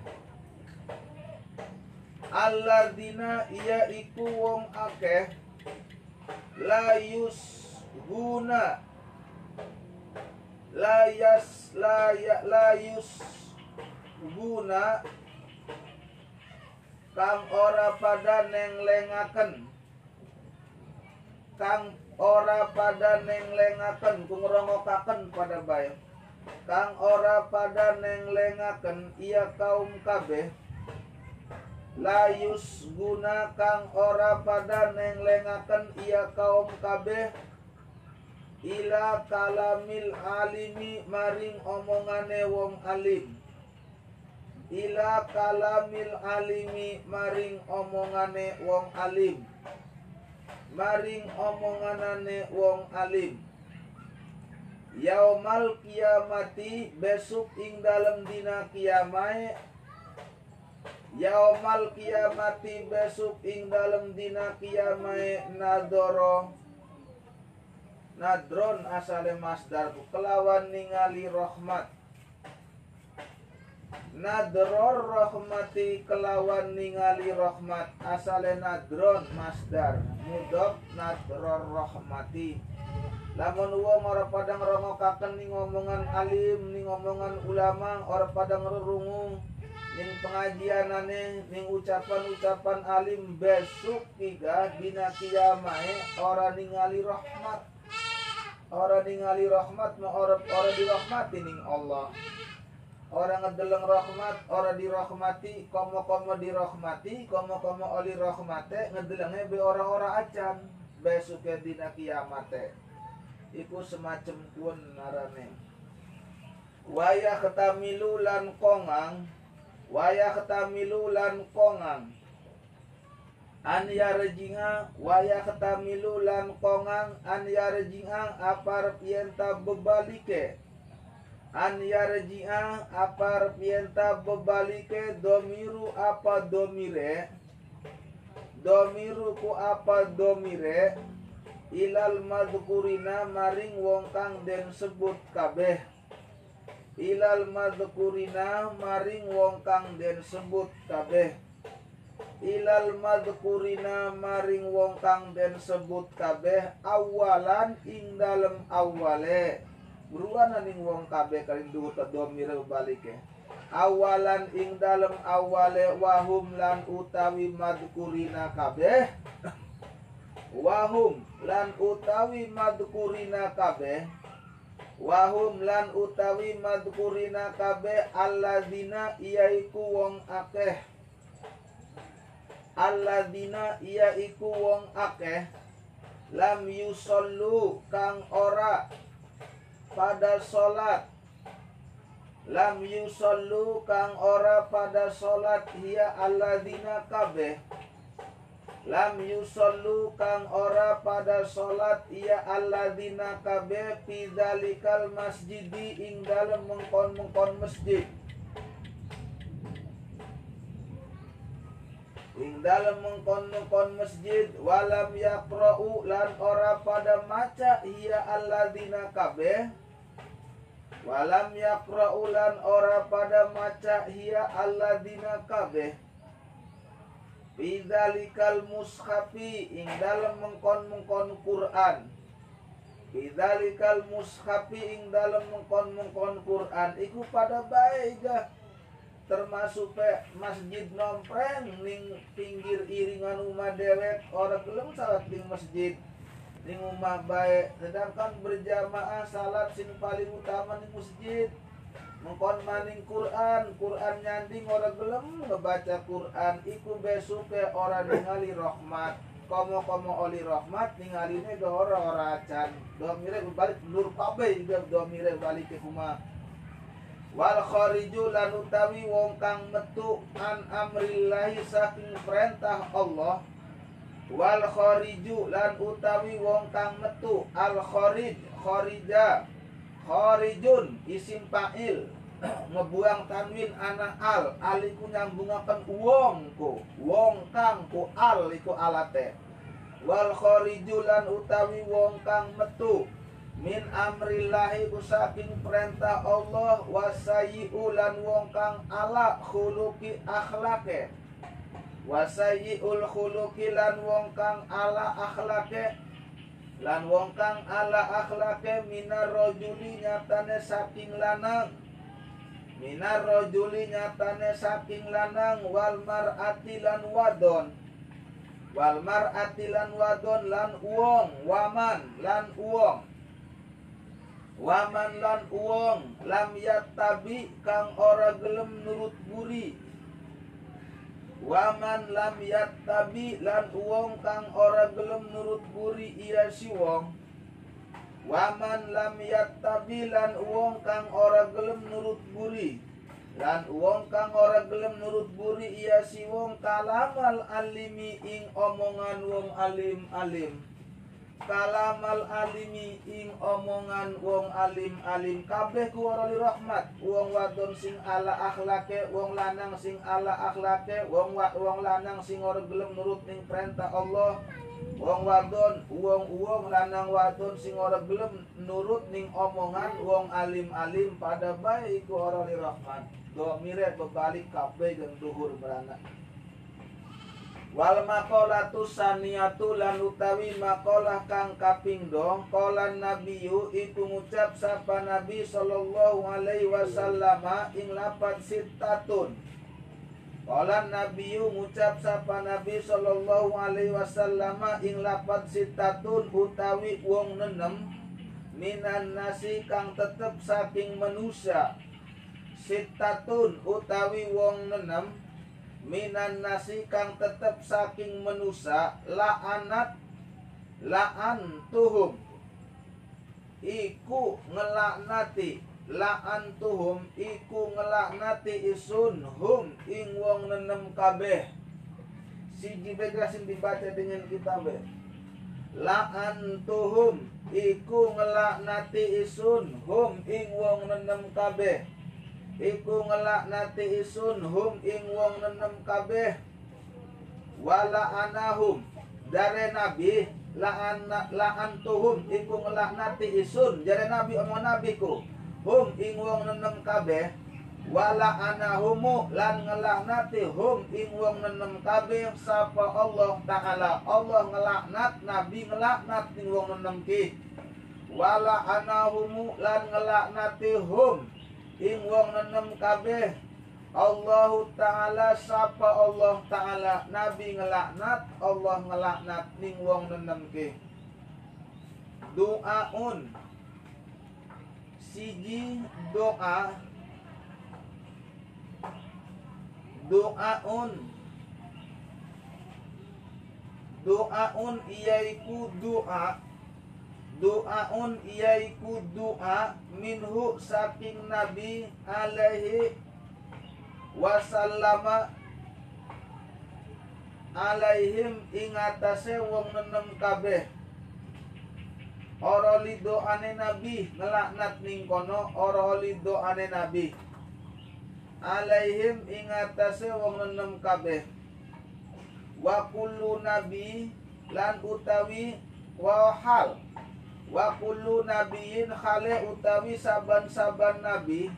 Alladzina iya iku wong akeh. Layus guna. Layas laya layus guna. Kang ora pada nenglengaken. Kang ora pada nenglengaken kungrongokaken pada bayang kang ora pada nenglengaken ia kaum kabeh. Layus guna kang ora pada nenglengaken ia kaum kabeh. Ila kalamil alimi maring omongane wong alim. Ila kalamil alimi maring omongane wong alim. Maring omonganane wong alim Yaumal kiamati besok ing dalam dina kiamai. Yaumal kiamati besok ing dalam dina kiamai. Nadoro. Nadron asale masdar kelawan ningali rahmat. Nadror rahmati kelawan ningali rahmat. Asale nadron masdar. Mudok nadror rahmati lamun wong ora pada ngerongokaken ning ngomongan alim ning ngomongan ulama ora pada ngerungu ning pengajianane ning ucapan-ucapan alim besok tiga dina kiamae ora ningali rahmat. Ora ningali rahmat ma ora ora dirahmati ning Allah. Orang ngedeleng rahmat, orang dirahmati, komo-komo dirahmati, komo-komo oli rahmate, ngedelengnya be orang-orang acan, besoknya dina kiamate iku semacam pun narane. Waya ketamilu lan kongang waya ketamilu lan kongang. An yarjinga waya ketamilu lan kongang an yarjinga apar pienta bebalike. An yarji'a apa pienta bebalike domiru apa domire? Domiru ku apa domire ilal madkurina maring wong kang den sebut kabeh. Ilal madkurina maring wong kang den sebut kabeh. Ilal madkurina maring wong kang den sebut kabeh awalan ing dalem awale. Beruana ning wong kabeh kaling duhut domir balike. Awalan ing dalem awale wahum lan utawi madkurina kabeh wahum lan utawi madkurina kabeh wahum lan utawi madkurina kabeh alladzina iaiku wong akeh. Alladzina iaiku wong akeh lam yusallu kang ora pada salat lam yusallu kang ora pada salat hiya alladzina kabeh lam yusallu kang ora pada salat ia alladzina kabeh fidzalikal masjidi ing dalem mengkon-mengkon masjid. Ing dalem mengkon-mengkon masjid walam yaqra'u lan ora pada maca ia alladzina kabeh Walam yakra'ulan ora pada maca hiya alladzina kabeh Bidzalikal mushafi ing dalam mengkon-mengkon Quran. Bidzalikal mushafi ing dalam mengkon-mengkon Quran. Iku pada baik termasuk pe masjid nompreng ning pinggir iringan rumah dewek orang belum salat di masjid. Di rumah baik sedangkan berjamaah salat sing paling utama di masjid mengkon maning Quran Quran nyanding orang gelem ngebaca Quran. Iku besok ke orang ningali rahmat. Komo komo oli rahmat ningali ini do ora ora acan. Do mire balik nur pabe juga do mire balik ke rumah. Wal khariju lan utawi wong kang metu an amrillahi saking perintah Allah. Wal khariju lan utawi wong kang metu al kharij kharija kharijun isim fa'il ngebuang tanwin anak al. Aliku nyambungaken wong ku. Wong kang ku al iku alate. Wal khariju lan utawi wong kang metu. Min amrillahi saking perintah Allah wasayi'u lan wong kang ala khuluki akhlake. Wasayyiul khuluqi lan wong kang ala akhlake. Lan wong kang ala akhlake minar rojuli nyatane saking lanang minar rojuli nyatane saking lanang wal mar'ati lan wadon. Wal mar'ati lan wadon lan uong waman lan uong waman lan uong lam yattabi kang ora gelem nurut buri. Waman lam yattabi lan wong kang ora gelem nurut buri iya si wong Waman lam yattabi lan wong kang ora gelem nurut buri. Lan wong kang ora gelem nurut buri iya si wong kalamal alimi ing omongan wong alim alim kalamal alimi ing omongan wong alim alim kabeh ku ora rahmat. Wong wadon sing ala akhlake wong lanang sing ala akhlake wong wong lanang sing ora gelem nurut ning perintah Allah wong wadon wong wong lanang wadon sing ora gelem nurut ning omongan wong alim alim pada baik ku ora rahmat do mire bebalik kabeh jeung duhur beranak. Wal makolatu saniyatu lan utawi makolah kang kapingdo Kolan nabiyu iku ngucap sapa nabi sallallahu alaihi wasallam ing lapat sitatun Kolan nabiyu ngucap sapa nabi sallallahu alaihi wasallam ing lapat sitatun utawi wong nenem Minan nasi kang tetep saking manusia. Sitatun utawi wong nenem minan nasi kang tetep saking menusa la'anat la'an tuhum iku ngelaknati la'an tuhum iku ngelaknati isun hum ing wong nenem kabeh. Si begasin dibaca dengan kitabeh la'antuhum iku ngelaknati isun hum ing wong nenem kabeh. Iku ngelaknati isun hum ing wong nenem kabeh. Wala anahum dari nabi la'an la'antuhum iku ngelaknati isun jare nabi omong nabiku hum ing wong nenem kabeh wala anahumu lan ngelaknati. Hum ing wong nenem kabeh sapa Allah taala? Allah ngelaknat nabi ngelaknat ing wong nenem ki. Wala anahumu lan ngelaknati. Hum ing wong nenem kabeh Allah taala sapa Allah taala? Nabi ngelaknat Allah ngelaknat ning wong nenem ki. Doaun siji doa. Doaun. Doaun iyaiku doa. Doaun iyaiku doa minhu saking nabi alaihi wasallama alaihim ingatase wong nenem kabeh ora doane nabi ngelaknat ning kono ora doane nabi. Alaihim ingatase wong nenem kabeh. Wa kullu nabi lan utawi wa hal. Wa kullu khale utawi saban-saban nabi.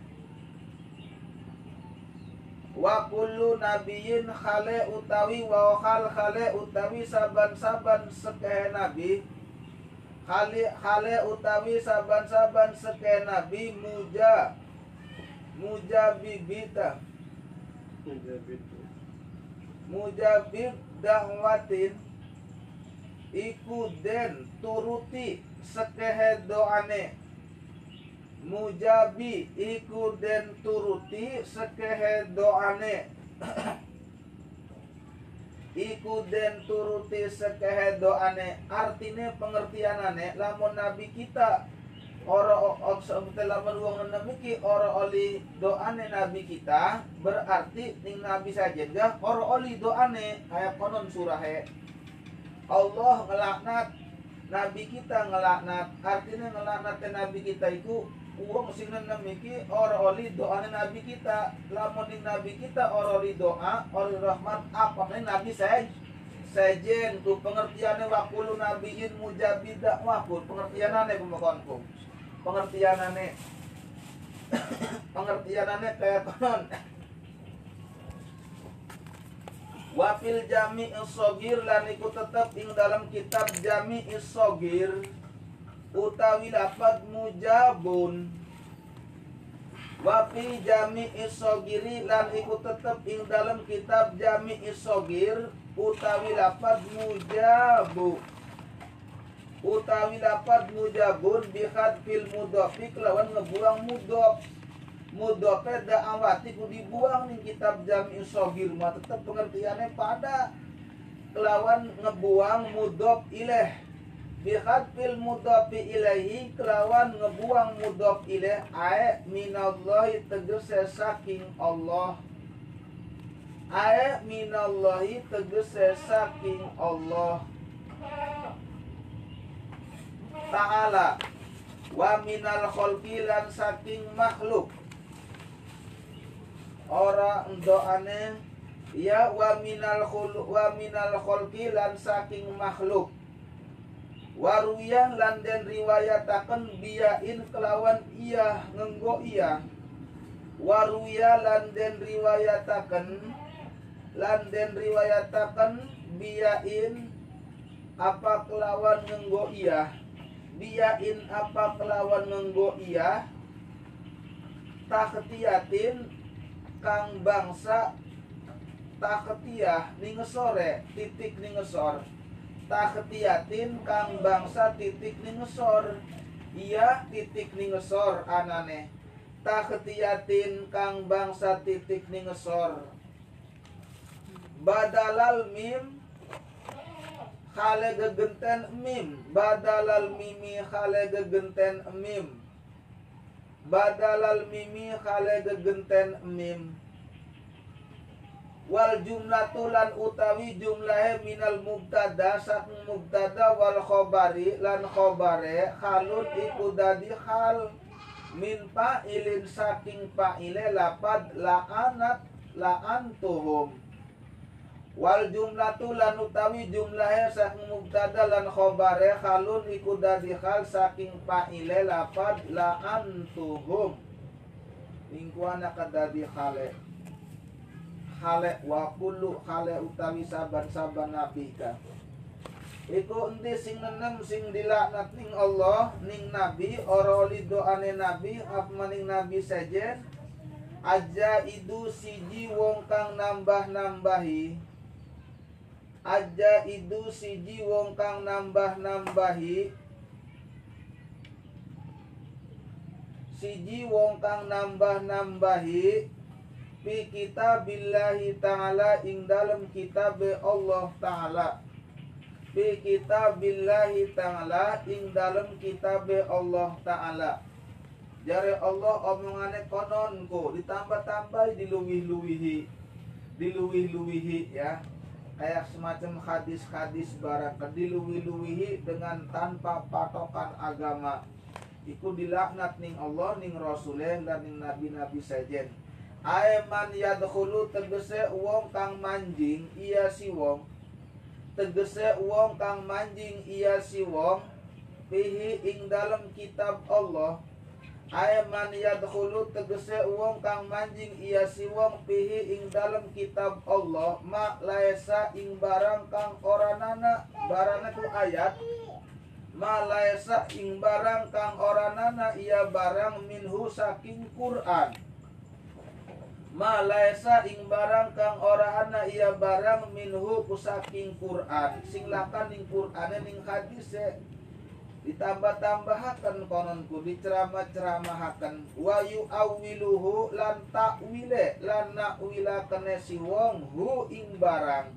Wa kullu nabiyin khale utawi wa hal khale utawi saban-saban sekehe nabi khale khale utawi saban-saban sekehe nabi muja mujabibita mujabib dahwatin iku den turuti sekehe doane. Mujabi iku den turuti sekehe doane iku den turuti sekehe doane artine pengertianane lamun nabi kita ora lamun wong nemiki ora oli doane nabi kita berarti ning nabi saja dah ora oli doane. Kayak konon surahe. Allah ngelaknat nabi kita ngelaknat. Artinya ngelaknat nabi kita itu uang sing nemiki ora oli doane nabi kita. Lamun nabi kita ora oli doa oli rahmat apa nabi saya sejen tu pengertiannya wakulu nabiin mujabidah wakul pengertianane pemakonku pengertianane. Pengertianane kayak konon. Wafil jami isogir lan iku tetep ing dalam kitab jami isogir utawi lapad mujabun. Wafi jami isogiri lan iku tetep ing dalam kitab jami isogir utawi lapad mujabu. Utawi dapat mujabun bihad fil mudofi kelawan ngebuang mudof mudofe awati ku dibuang nih kitab jami sogir mah tetap pengertiannya pada kelawan ngebuang mudof ileh bihad fil mudofi ilahi kelawan ngebuang mudof ileh ae minallahi tegese saking Allah. Ae minallahi tegese saking Allah. Ta'ala wa minal kholqi lan saking makhluk. Ora doane ya wa minal khul wa minal kholqi lan saking makhluk waruyan lan den riwayataken biyain kelawan iya ngenggo iya. Waruya lan den riwayataken lan den riwayataken biyain apa kelawan ngenggo iya. Biyain apa kelawan ngenggo iya? Taketiatin kang bangsa taketiyah ningesore titik ningesor taketiatin kang bangsa titik ningesor. Iya titik ningesor anane. Taketiatin kang bangsa titik ningesor. Badalal mim khale gegenten mim. Badalal mimi khale gegenten mim. Badalal mimi khale gegenten mim wal jumlatulan utawi jumlahe minal mubtada saking mubtada wal khobari lan khobare halun iku dadi hal min fa'ilin saking fa'ile lapad la'anat la'antuhum. Wal jumlatu lan utawi jumlahe saking mubtada lan khobare halun iku dadi hal saking fa'ile lapad la'antuhum. Lingkuana kadadi hale hale wa kullu hale utawi saban-saban nabi ka. Iku endi sing nenem sing dilaknat ning Allah ning nabi ora doane nabi apa maning nabi sejen aja itu siji wong kang nambah-nambahi. Aja itu siji wong kang nambah-nambahi. Siji wong kang nambah-nambahi fi kitabillahi ta'ala ing dalam kitab Allah ta'ala. Fi kitabillahi ta'ala ing dalam kitab Allah ta'ala. Jare Allah omongane kononku ditambah-tambah diluwih-luwihi. Diluwih-luwihi ya. Kayak semacam hadis-hadis barang diluwih-luwihi dengan tanpa patokan agama. Iku dilaknat ning Allah ning Rasulullah dan ning nabi-nabi sejen Aiman yadkhulu tegese wong kang manjing iya si wong. Tegese wong kang manjing iya si wong. Ing dalam kitab Allah. Aiman yadkhulu tegese wong kang manjing iya si wong. Ing dalam kitab Allah. Ma laisa ing barang kang ora nana barang itu ayat. Ma laisa ing barang kang ora nana iya barang minhu saking Quran Malaisa ing barang kang ora ana iya barang minhu kusaking Quran. Sing lakan ing Quran ning hadis ditambah-tambahaken kononku diceramah-ceramahaken. Wa yu'awwiluhu lan takwile lan nakwilaken si wong hu ing barang.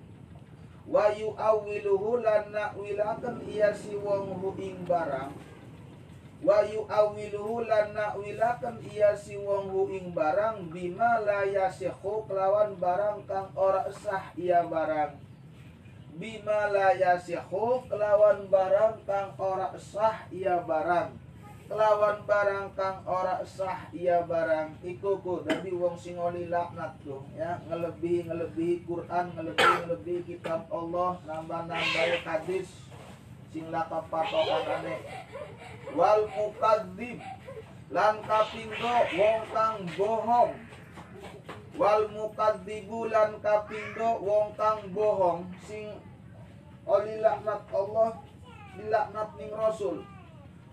Wa yu'awwiluhu lan nakwilaken iya si wong hu ing barang wa yu'awiluhu lan nakwilaken iya si wong hu ing barang bima la yasihu kelawan barang kang ora sah iya barang. Bima la yasihu kelawan barang kang ora sah iya barang. Kelawan barang kang ora sah iya barang. Iku ku dadi wong sing oli laknat tuh ya. Ngelebihi ngelebihi Quran ngelebihi ngelebihi kitab Allah nambah-nambah hadis sing laka patokane wal mukadzib lan kapindo wong kang bohong. Wal mukadzibu lan kapindo wong kang bohong. Sing oli laknat Allah dilaknat ning Rasul.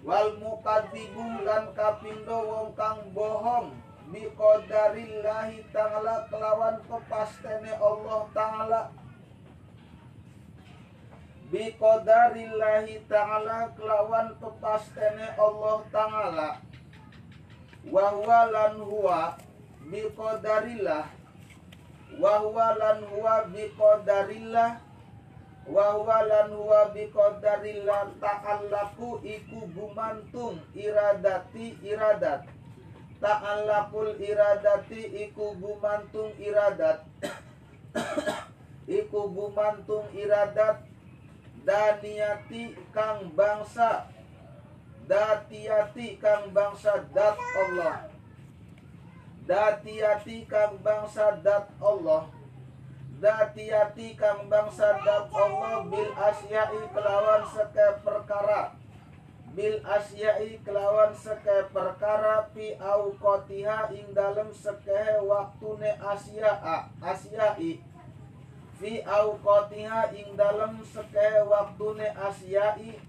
Wal mukadzibu lan kapindo wong kang bohong. Bi qadarillahi ta'ala kelawan kepastene Allah ta'ala biqadarillahi ta'ala kelawan kepastene Allah ta'ala. Wa huwa biqadarillah wa huwa biqadarillah wa huwa huwa biqadarillah ta'allaku iku gumantung iradati iradat. Ta'allakul iradati iku gumantung iradat. Iku gumantung iradat daniyati kang bangsa. Datiati kang bangsa dat Allah. Datiati kang bangsa dat Allah. Datiati kang bangsa dat Allah. Bil asyai kelawan seke perkara. Bil asyai kelawan seke perkara pi auqatiha ing dalem seke waktune asya'a asyai fi auqatiha ing dalam seke waktune asyai.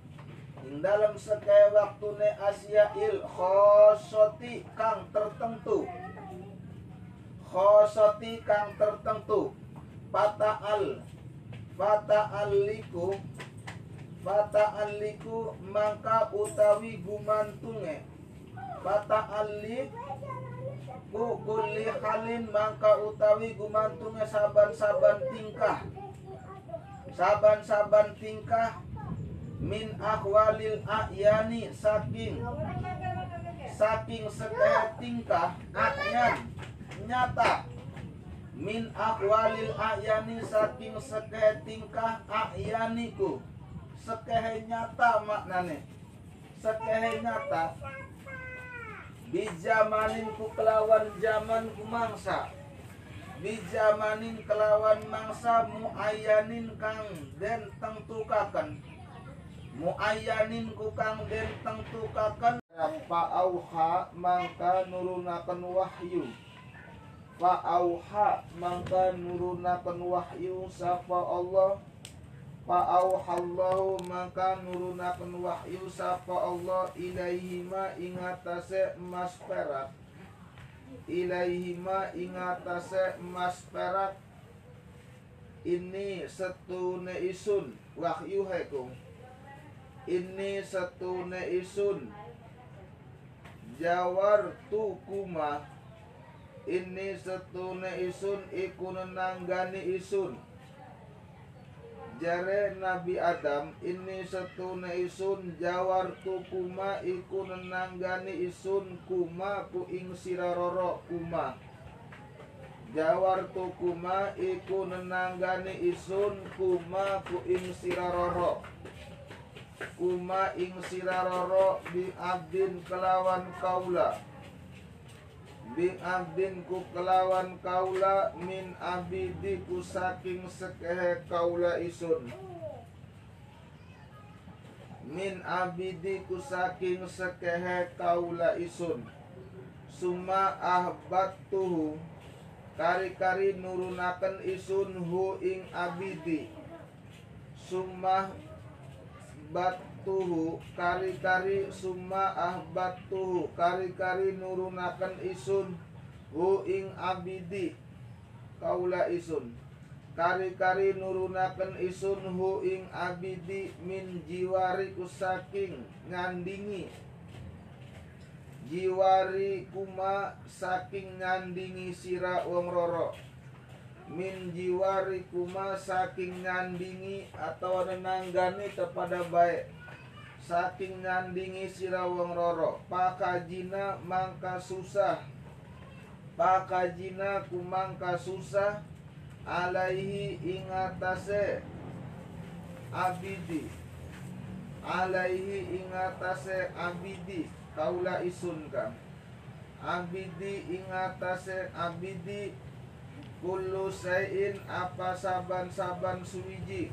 Ing dalam seke waktune asyail khosoti kang tertentu. Khosoti kang tertentu. Fata al fata aliku fata aliku mangka utawi gumantunge. Fata alik ku kulli halin mangka utawi gumantunge saban-saban tingkah. Saban-saban tingkah min ahwalil ayani saking saking segala tingkah akyan nyata. Min akwalil ayani saking sekehe tingkah ayaniku. Sekehe nyata maknane. Sekehe nyata bijamanin ku kelawan zaman ku mangsa. Bijamanin kelawan mangsa muayyanin kang den tentukaken muayyanin ku kang den tentukaken fa auha mangka nurunaken wahyu. Fa auha mangka nurunaken wahyu sapa Allah fa auhallahu mangka nurunaken wahyu sapa Allah ilaihi ma ingatase emas perak. Ilaihi ma ingatase emas perak. Ini setune isun wahyu heku ini setune isun. Jawar tukuma ini setune isun iku nenanggani isun jare Nabi Adam ini setune isun jawar tu kuma iku nenanggani isun kuma ku ing siraroro kuma. Jawar tu kuma iku nenanggani isun kuma ku ing siraroro kuma ing siraroro bi abdin kelawan kaula Bing abdin ku kelawan kaula min abidi ku saking sekehe kaula isun. Min abidi ku saking sekehe kaula isun. Summa ahbattuhu kari-kari nurunaken isun hu ing abidi. Summa bat tuhu kari-kari summa tuhu kari-kari nurunakan isun hu ing abidi kaula isun. Kari-kari nurunakan isun hu ing abidi min jiwari kusaking ngandingi. Jiwari kuma saking ngandingi sira wong roro. Min jiwari kuma saking ngandingi atau nenanggani kepada baik saking ngandingi sira roro pakajina mangka susah. Pakajina kumangka susah alaihi ingatase. Abidi. Alaihi ingatase abidi kaula isunka abidi ingatase abidi kullu sayin apa saban-saban suwiji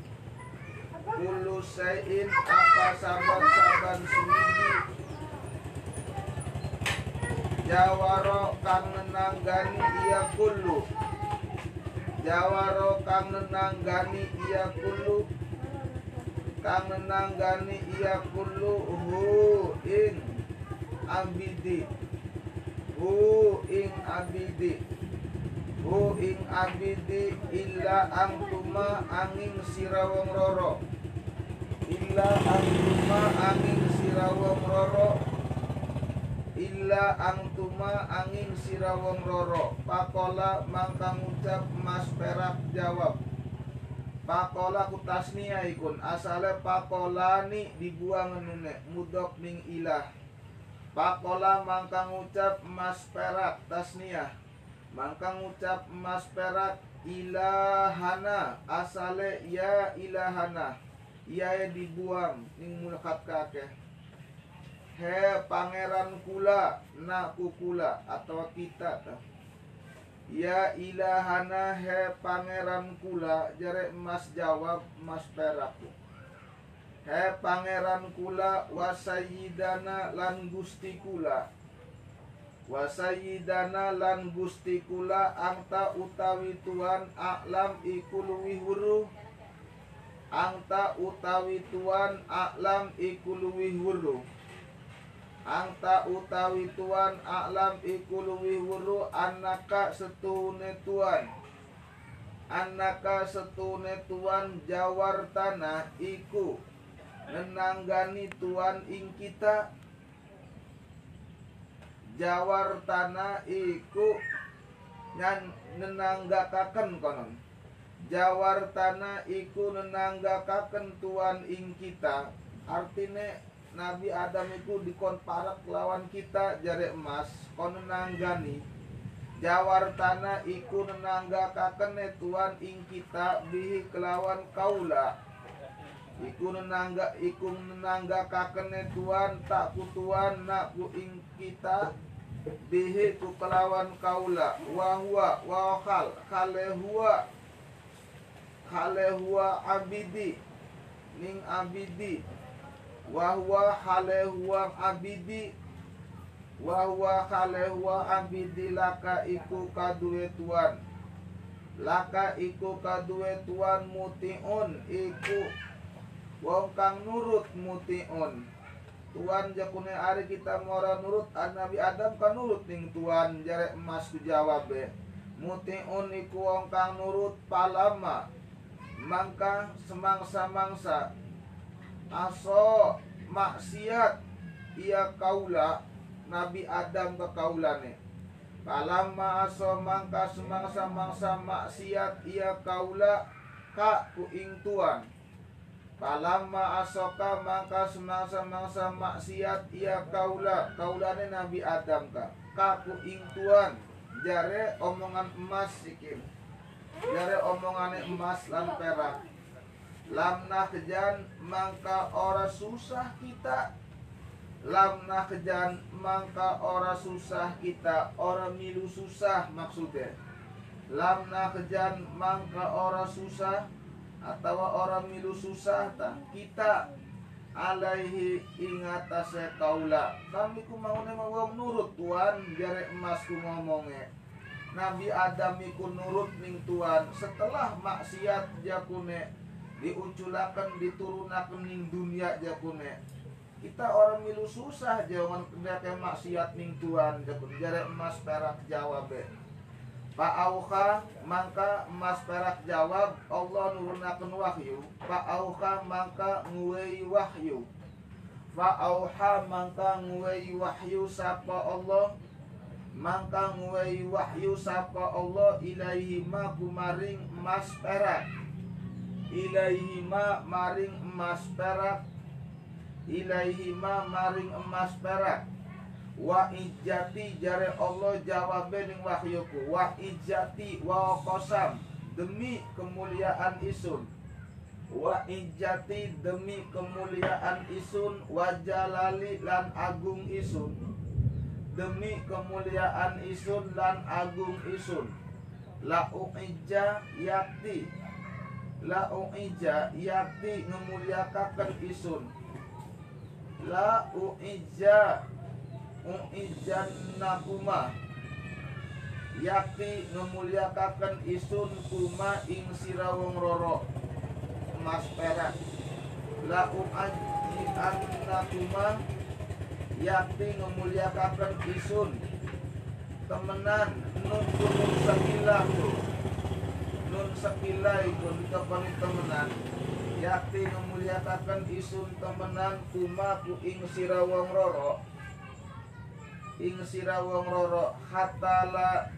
Kulu sayin apa saban-saban sumiji Jawaro kang nenanggani iya kulu Jawaro kang nenanggani iya kulu Kang nenanggani iya kulu Hu ing abidi. Hu ing abidi Hu ing abidi illa angtuma angin sirawong roro. Illa angtuma angin sirawong roro. Illa angtuma angin sirawong roro. Pakola mangkang ucap mas perak jawab. Pakola kutasnia ikun. Asale pakola ni dibuang nune mudok ning ilah. Pakola mangkang ucap mas perak tasnia mangkang ucap mas perak ilahana asale ya ilahana ia dibuang ning mulakat kake he pangeran kula na kukula atau kita ta ya ilahana he pangeran kula jare mas jawab mas perak. He pangeran kula wasayidana lan gusti kula wasayidana lan gusti kula angta utawi tuan aklam iku luwih weruh. Angta utawi tuan aklam iku luwih weruh. Angta utawi tuan aklam iku luwih weruh anaka setune tuan Anaka setune tuan jawar tanah iku. Nenanggani tuan ing kita Jawar tanah iku Nyan nenanggakaken konon. Jawartana iku nenanggakaken tuan ing kita. Artine Nabi Adam itu dikon parak lawan kita jare emas kon nenanggani. Jawartana iku nenanggakaken tuan ing kita bihi kelawan kaula. Iku nenangga iku nenanggakaken tuan tak kutuan nak ku ing kita bihi ku kelawan kaula. Wa huwa wa khal khale huwa khale huwa abidi. Ning abidi. Wa huwa khale huwa abidi. Wa huwa khale huwa abidi. Laka iku kaduwe tuan. Laka iku kaduwe tuan mutiun. Iku wong kang nurut mutiun tuan jakune ari kita mora nurut an Nabi Adam kan nurut ning tuan jare emas ku jawab mutiun iku wong kang nurut palama mangka semangsa-mangsa. Aso maksiat ia kaula Nabi Adam ke kaulane. Palama aso mangka semangsa-mangsa maksiat ia kaula ka ku ing tuan Palama asoka mangka semangsa-mangsa maksiat ia kaula. Kaulane Nabi Adam ka. Ka ku ing tuan. Jare omongan emas sikim jare omongane emas lan perak. Lamnah kejan mangka ora susah kita. Lamna kejan mangka ora susah kita. Ora milu susah maksudnya. Lamna kejan mangka ora susah atau ora milu susah ta kita alaihi ingatase kaula. Kami ku mau mau nurut tuan jare emas ku ngomongnya Nabi Adam iku nurut ning tuan setelah maksiat jakune diunculakan diturunakan ning dunia jakune kita orang milu susah jangan kendake maksiat ning tuan jakun jare emas perak jawab Pak Auka mangka emas perak jawab Allah nurunakan wahyu. Pak Auka mangka nguwei wahyu. Pak Auha mangka nguwei wahyu sapa Allah. Mangka nguwei wahyu sapa Allah ilaihi ma kumaring emas perak. Ilaihi ma maring emas perak. Ilaihi ma maring emas perak wa ijati jare Allah jawab ning wahyuku. Wa ijati wa qasam demi kemuliaan isun. Wa ijati demi kemuliaan isun. Wa jalali lan agung isun. Demi kemuliaan isun lan agung isun. La uija yakti. La uija yakti ngemuliakaken isun. La uija uijannakuma yakti ngemuliakaken isun kuma ing sirawong roro. Emas perak. La uajannakuma yakti ngemuliakaken isun. Temenan nun kunun sakilah tuh nun sakilah itu dikapani temenan. Yakti memuliakan isun temenan kuma ku ing sirawong roro ing sirawong roro hatala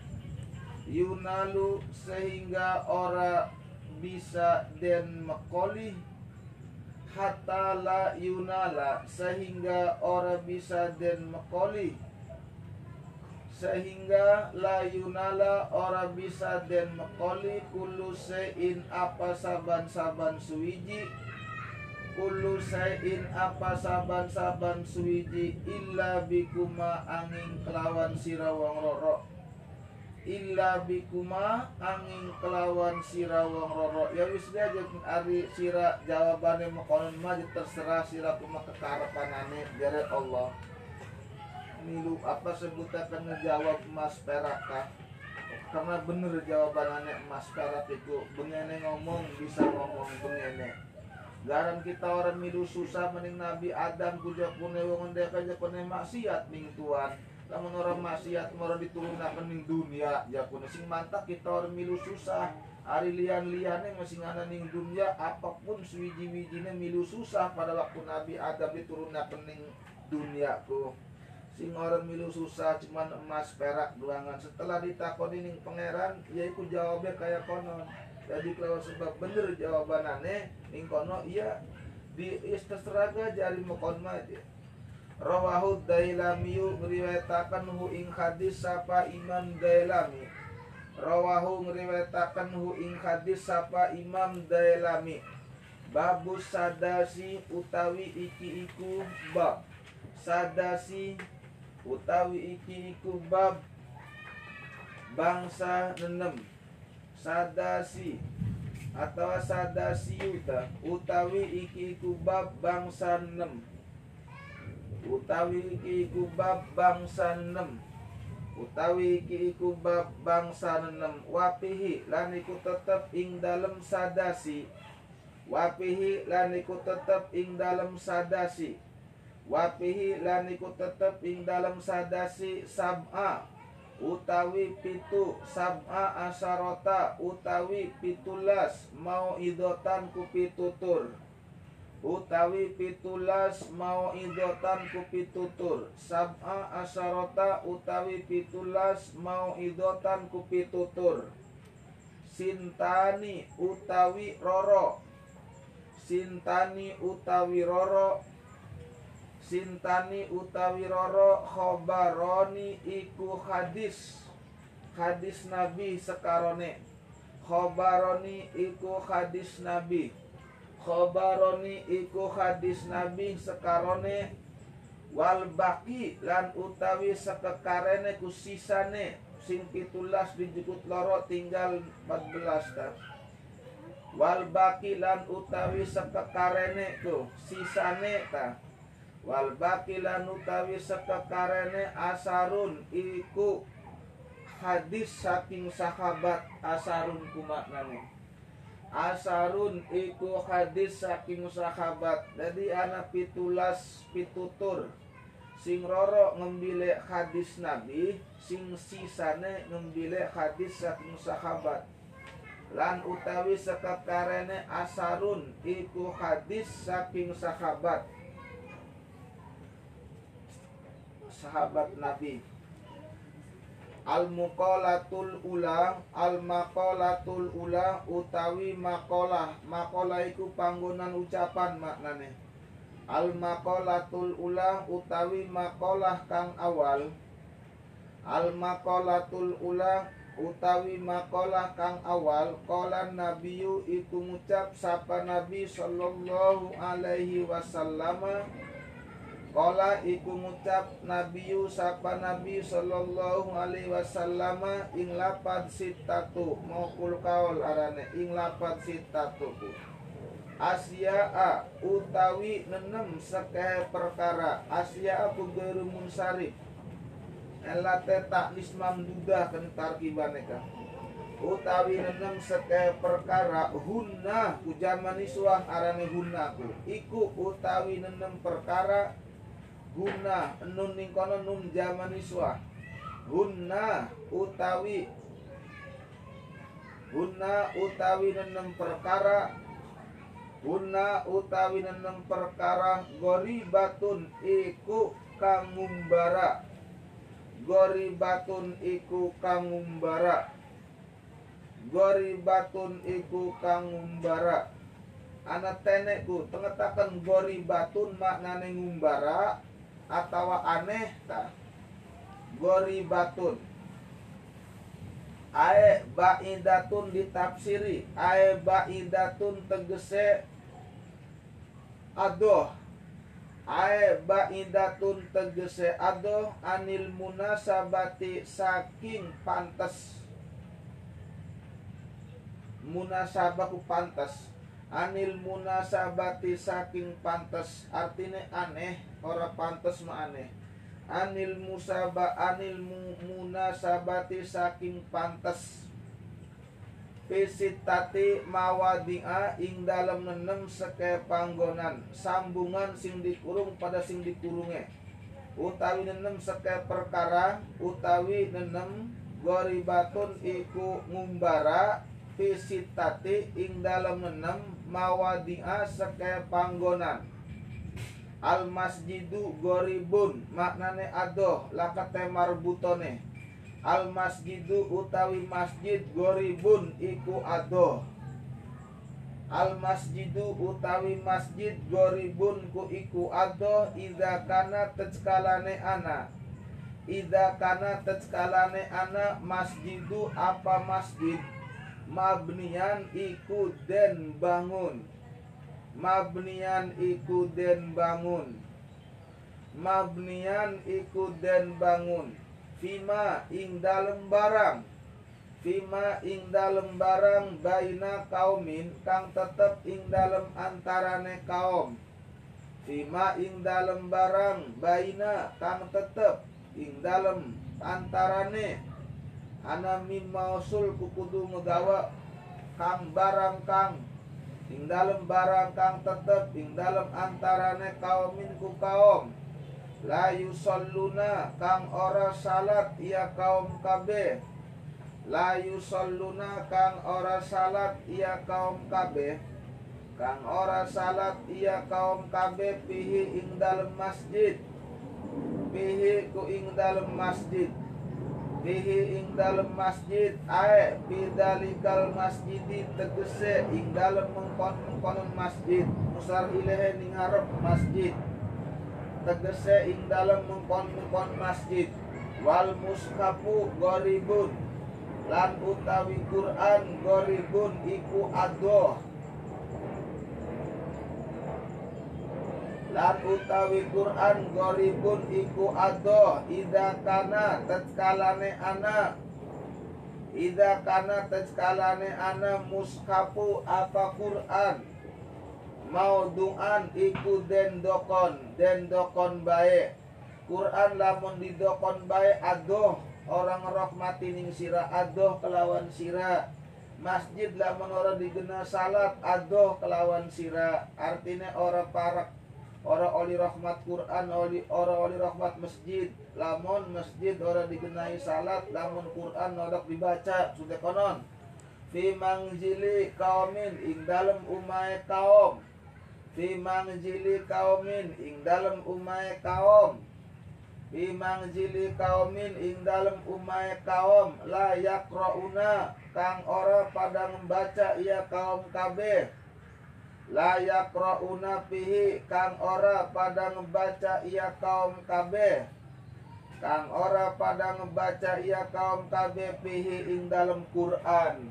yunalu sehingga ora bisa den mekoli hatala yunala sehingga ora bisa den mekoli sehingga la yunala ora bisa den mekoli kulu sein apa saban-saban suwiji kulu sein apa saban-saban suwiji illa bikuma angin kelawan sirawang roro. Illa bikuma angin kelawan sirawang roro. Ya wis aja ari sira jawabane mekonon mah terserah sira kuma kekarepanane dari Allah. Milu apa sebutan ngejawab emas perak kah? Karena bener jawabannya emas perak itu bengene ngomong bisa ngomong bengene garan kita orang milu susah mending Nabi Adam kuja pune wong ndek aja pune maksiat ning tuan lamun orang maksiat mora diturunakeun ning dunia. Ya pune sing mantap kita orang milu susah. Ari lian-liane masih ngana ning dunia apa pun suwiji-wijine milu susah pada waktu Nabi Adam diturunakeun ning duniaku sing orang milu susah cuman emas perak duangan setelah ditakoni ning pangeran ya iku jawabnya kayak konon jadi kalau sebab bener jawabanane ning kono iya di istesraga jari mokon mah Rawahu Dailamiyu ngriwayataken hu ing hadis sapa Imam Dailami. Rawahu ngriwayataken hu ing hadis sapa Imam Dailami. Babu sadasi utawi iki iku bab. Sadasi utawi iki iku bab bangsa nenem. Sadasi atau sadasi yuta utawi iki iku bab bangsa nenem utawi iki iku bab bangsa enam utawi iki iku bab bangsa enam wapihi lan iku tetep ing dalem sadasi. Wapihi lan iku tetep ing dalem sadasi. Wapihi lan iku tetep ing dalem sadasi sab'a utawi pitu sab'a asarota utawi pitulas mau idotan ku pitutur utawi pitulas mau idotan ku pitutur sab'a asarota utawi pitulas mau idotan ku pitutur sintani utawi roro. Sintani utawi roro sintani utawi roro khobaroni iku hadis. Hadis nabi sekarone. Khobaroni iku hadis nabi. Khobaroni iku hadis nabi sekarone. Wal baki lan utawi sekekarene kusisane sing pitulas dijukut loro tinggal 14 ta. Wal baki lan utawi sekekarene ku sisane ta wal baki lan utawi sekekarene asarun iku hadis saking sahabat asarun kumaknane asarun iku hadis saking sahabat jadi anak pitulas pitutur. Sing roro ngembile hadis nabi sing sisane ngembile hadis saking sahabat. Lan utawi sekekarene asarun iku hadis saking sahabat sahabat nabi. Al muqalatul ula al maqalatul ula utawi maqalah. Maqalah iku panggonan ucapan maknane. Al maqalatul ula utawi maqalah kang awal. Al maqalatul ula utawi maqalah kang awal. Qala nabiyu iku ngucap sapa nabi sallallahu alaihi wasallam Kala iku ngucap Nabi sapa Nabi sallallahu alaihi wasallam ing lapad sitatu. Maukul kaul arane ing lapad sitatu Asia a utawi nenem sekeh perkara. Asia a pugeru munsarif. Elate tak nismam duda kentar kibaneka utawi nenem sekeh perkara hunna ujaman iswah arane hunna ku. Iku utawi nenem perkara guna nun ning kono nun zaman iswa guna utawi guna utawi nenem perkara guna utawi nenem perkara gori batun iku kangumbara. Gori batun iku kangumbara. Gori batun iku kangumbara. Anak tenekku tengetakan gori batun maknane ngumbara atau aneh ta? Gori batun ae baidatun ditafsiri. Ae baidatun tegese adoh. Ae baidatun tegese adoh anil munasabati saking pantas munasabaku pantas anil munasabati saking pantas artinya aneh ora pantas ma aneh. Anil musaba anil munasabati saking pantas Pisitati mawadia ing dalam nenem seke panggonan. Sambungan sing dikurung pada sing dikurunge. Utawi nenem seke perkara utawi nenem goribatun iku ngumbara pisitati ing dalam nenem mawadia seke panggonan. Al masjidu goribun maknane adoh lakate marbutone. Al masjidu utawi masjid goribun iku adoh. Al masjidu utawi masjid goribun ku iku adoh Ida kana teckalane ana Ida kana teckalane ana masjidu apa masjid Mabnian iku den bangun. Mabnian iku den bangun. Mabnian iku den bangun. Fima ing dalem barang. Fima ing dalem barang baina kaumin kang tetep ing dalem antarane kaum. Fima ing dalem barang baina kang tetep ing dalem antarane ana mausul kukudu megawa kang barang kang. Ing dalem barang kang tetep ing dalem antarane kaumin ku kaum. La yusalluna kang ora salat ia kaum kabeh. La yusalluna kang ora salat ia kaum kabeh. Kang ora salat ia kaum kabeh pihi ing dalem masjid. Pihi ku ing dalem masjid pihi ing dalem masjid ae bidalikal masjidi tegese ing dalem mengkon mengkonon masjid. Musar ilahe ning ngarep masjid. Tegese ing dalem mengkon mengkon masjid. Wal muskapu goribun. Lan utawi Quran goribun iku adoh lan utawi Quran goribun iku adoh ida kana tetkalane ana. Ida kana tetkalane ana muskapu apa Quran? Mau duan iku den dokon den dokon bae. Quran lamun didokon bae adoh orang rahmati ning sira adoh kelawan sira masjid lamun ora digena salat adoh kelawan sira artinya ora parak ora oli rahmat Quran oli ora oli rahmat masjid. Lamun masjid ora digenai salat lamun Quran ora dibaca sudah konon. Fi mangjili kaumin ing dalem umai kaum. Fi mangjili kaumin ing dalem umai kaum. Bimang jili kaumin ing dalem umay kaum. La yakrauna kang ora pada membaca ia kaum kabeh la yakrauna pihi kang ora pada membaca ia kaum kabeh. Kang ora pada membaca ia kaum kabeh pihi ing dalem Quran.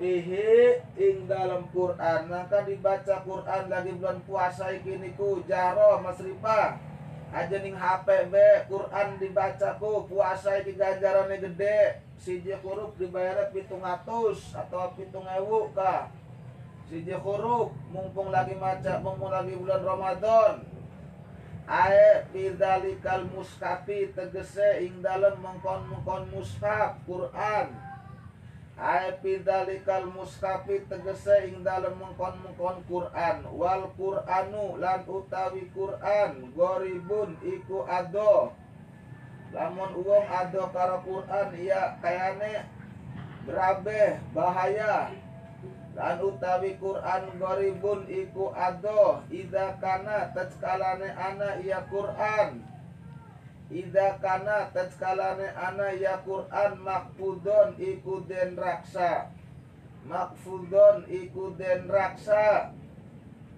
Pihi ing dalam Quran. Maka dibaca Quran lagi bulan puasa iki niku jaro masripah aja ning HP be Quran dibacaku puasa iki ganjarane gede. Siji huruf dibayar pitung atus atau pitung ewu kah siji huruf mumpung lagi maca mumpung lagi bulan Ramadan. Ae bidalikal muskapi tegese ing dalem mengkon mengkon mushaf Quran. Aipidalikal muskafi tegese ing dalem mengkon-mengkon Quran. Wal Quranu lan utawi Quran goribun iku ado. Lamun uang ado karo Quran ya kayane berabe bahaya lan utawi Quran goribun iku ado ida kana tetskalane ana iya Quran. Ida kana tatskalane ana ya Quran makfudon iku den raksa. Makfudon iku den raksa.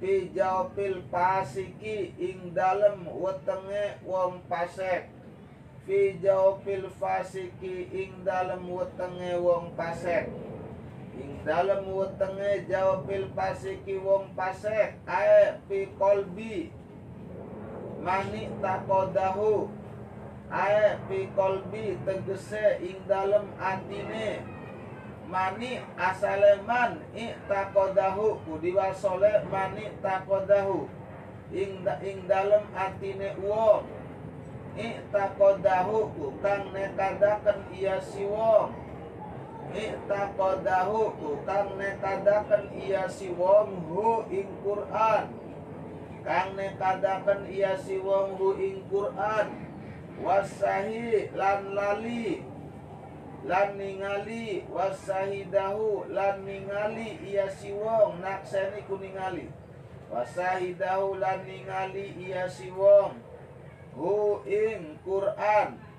Pi jawpil pasiki ing dalem wetenge wong pasek. Jawpil fasiki ing dalem wetenge wong pasek Ing dalem wetenge jawpil pasiki wong pasek Ae pi kolbi. Mani takodahu ae fi kolbi tegese ing dalem atine. Mani asaleman i'taqadahu kudi wasole mani taqadahu ing da, ing dalem atine wong. I'taqadahu kang nekadaken iya si wong i'taqadahu kang nekadaken iya si wong hu ing Quran. Kang nekadaken iya si wong hu ing Quran. Wasahi lan lali lan ningali. Wasahidahu lan ningali iya si wong nakseni ku ningali. Wasahidahu lan ningali iya si wong hu ing Quran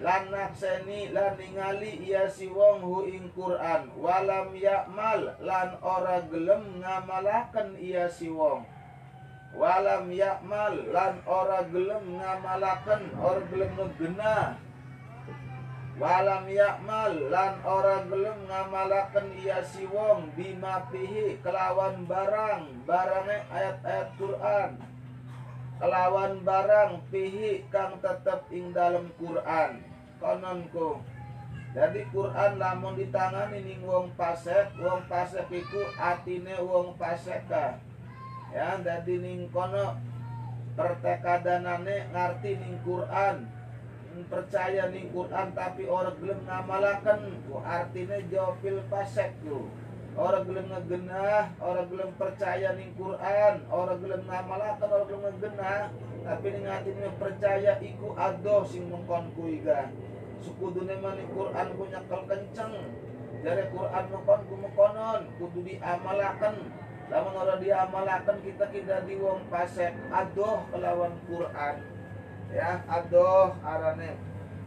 lan nakseni lan ningali iya si wong hu ing Quran. Walam yakmal lan ora gelem ngamalaken iya si wong. Walam yakmal lan ora gelem ngamalaken ora gelem ngegenah walam yakmal lan ora gelem ngamalaken iya si wong. Bima pihi kelawan barang. Barange ayat-ayat Quran. Kelawan barang pihi kang tetep ing dalam Quran kononku jadi Quran lamun ditangani ning wong pasek wong pasek iku atine wong paseka. Ya jadi ning kono pertekadanane ngarti ning Quran. Percaya ning Quran tapi orang gelem ngamalaken ku artinya jawabil pasek ku. Orang gelem ngegenah orang gelem percaya ning Quran orang gelem ngamalaken orang gelem ngegenah tapi ning atine percaya iku adoh sing mengkon ku iga sukudune ning Quran ku nyekel kenceng. Jare Quran mengkon ku mengkonon kudu diamalaken. Lamun ora diamalaken kita kita di wong pasek adoh kelawan Quran. Ya adoh arane.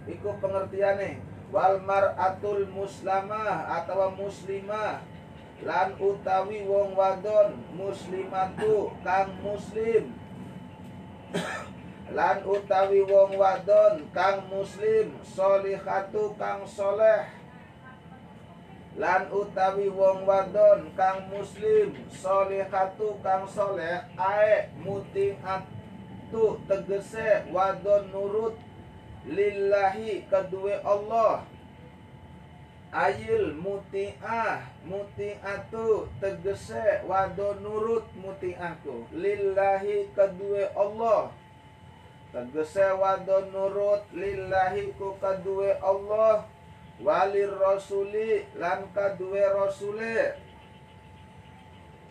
Iku pengertiane wal mar'atul muslamah atau muslimah. Lan utawi wong wadon muslimatu kang muslim lan utawi wong wadon kang muslim solihatu kang soleh. Lan utawi wong wadon kang muslim solihatu kang soleh ae mutiat itu tegese wadon nurut lillahi kedua Allah ayil muti'ah muti'atu tegese wadon nurut muti'ahku. Lillahi kedua Allah. Tegese wadon nurut lillahi ku kedua Allah. Walir rasuli lan kedua rasule.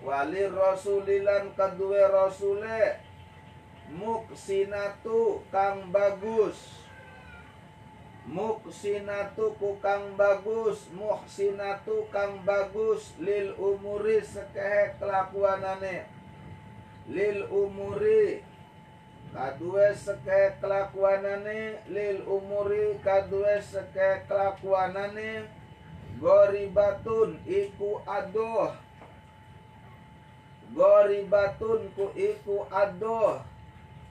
Walir rasuli lan kedua rasule. Muksinatu kang bagus muksinatu ku kang bagus muhsinatu kang bagus. Lil umuri sekehe kelakuanane. Lil umuri kadue seke kelakuanane. Lil umuri kadue seke kelakuanane. Goribatun iku adoh. Goribatun ku iku adoh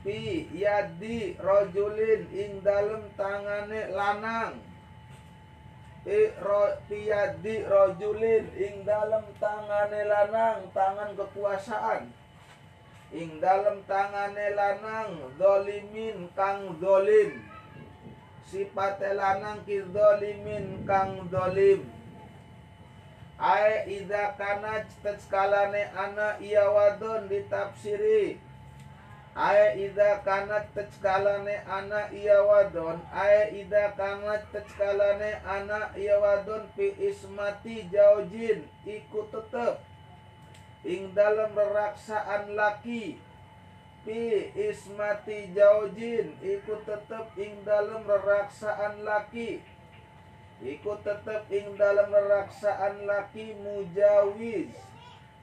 fi yadi rojulin ing dalem tangane lanang. Fi ro fi yadi rojulin ing dalem tangane lanang tangan kekuasaan. Ing dalem tangane lanang dolimin kang dolim sifat lanang ki dolimin kang dolim Ae ida kana skalane ana iya wadon ditafsiri Aya ida kanat teckalane ana iya wadon. Aya ida kanat teckalane ana iya wadon. Pi ismati jaujin Iku tetep. Ing dalam reraksaan laki. Pi ismati jaujin Iku tetep ing dalam reraksaan laki. Iku tetep ing dalam reraksaan laki mujawiz.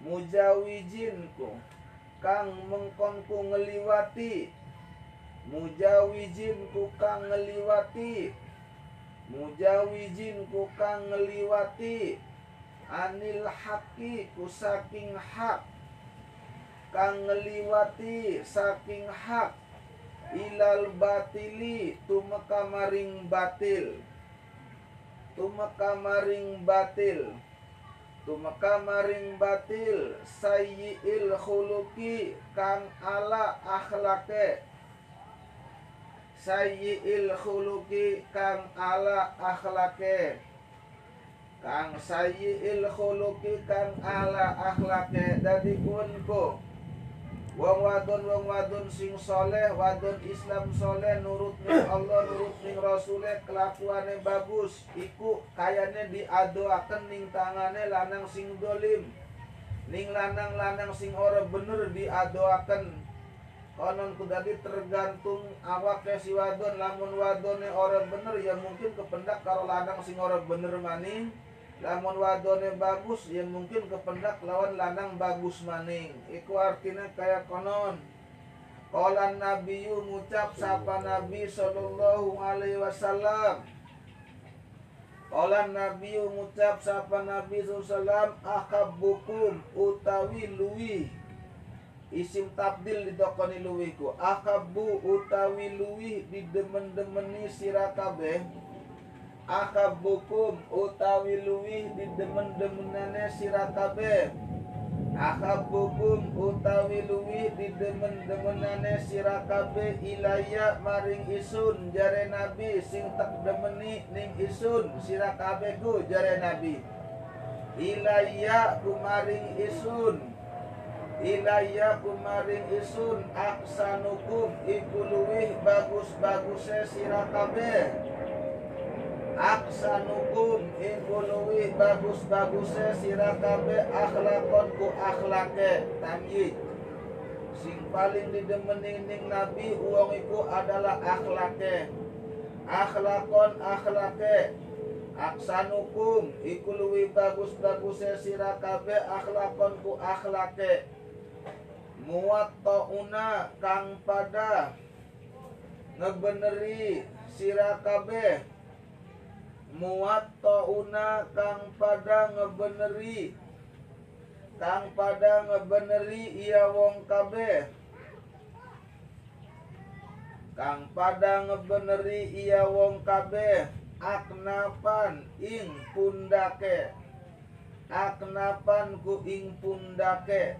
Mujawijinku kang mengkongku ngeliwati. Mujawijin ku kang ngeliwati. Mujawijin ku kang ngeliwati. Anil haki ku saking hak kang ngeliwati saking hak ilal batili tumeka maring batil. Tumeka maring batil tumeka maring batil sayyi'il khuluqi kang ala akhlake. Sayyi'il khuluqi kang ala akhlake. Kang sayyi'il khuluqi kang ala akhlake. Dadi kunku Wong wadon wong wadon sing soleh wadon Islam soleh nurut ning Allah nurut ning Rasule kelakuane bagus. Iku kayane diadoaken ning tangane lanang sing dolim. Ning lanang-lanang sing ora bener diadoaken. Konon kudadi tergantung awake si wadon lamun wadone ora bener ya mungkin kependak karo lanang sing ora bener maning lamun wadone bagus yang mungkin kependak lawan lanang bagus maning. Iku artinya kayak konon. Qala Nabi ngucap sapa Nabi sallallahu alaihi wasallam. Qala Nabi ngucap sapa Nabi sallallahu akabbukum utawi luwi. Isim tabdil ditokoni luwiku. Akabu utawi luwi didemen-demeni sira kabeh akabukum utawi luwi didemen-demenane sira kabeh akabukum utawi luwi didemen-demenane sira kabeh ilaya maring isun jare nabi sing tak demeni ning isun sira kabeh ku jare nabi. Ilaya kumaring isun. Ilaya kumaring isun aksanukum iku luwih bagus-baguse sira kabeh aksanukum luwih bagus-baguse sira kabeh akhlakon ku akhlake. Tamyi sing paling didemeni nabi uang iku adalah akhlake. Akhlakon akhlake. Aksanukum iku luwih bagus-baguse sira kabeh akhlakon ku akhlake. Muwattauna kang pada ngebeneri sira kabeh muwattauna kang pada ngebeneri. Kang pada ngebeneri iya wong kabeh. Kang pada ngebeneri iya wong kabeh. Aknapan ing pundake. Aknapan ku ing pundake.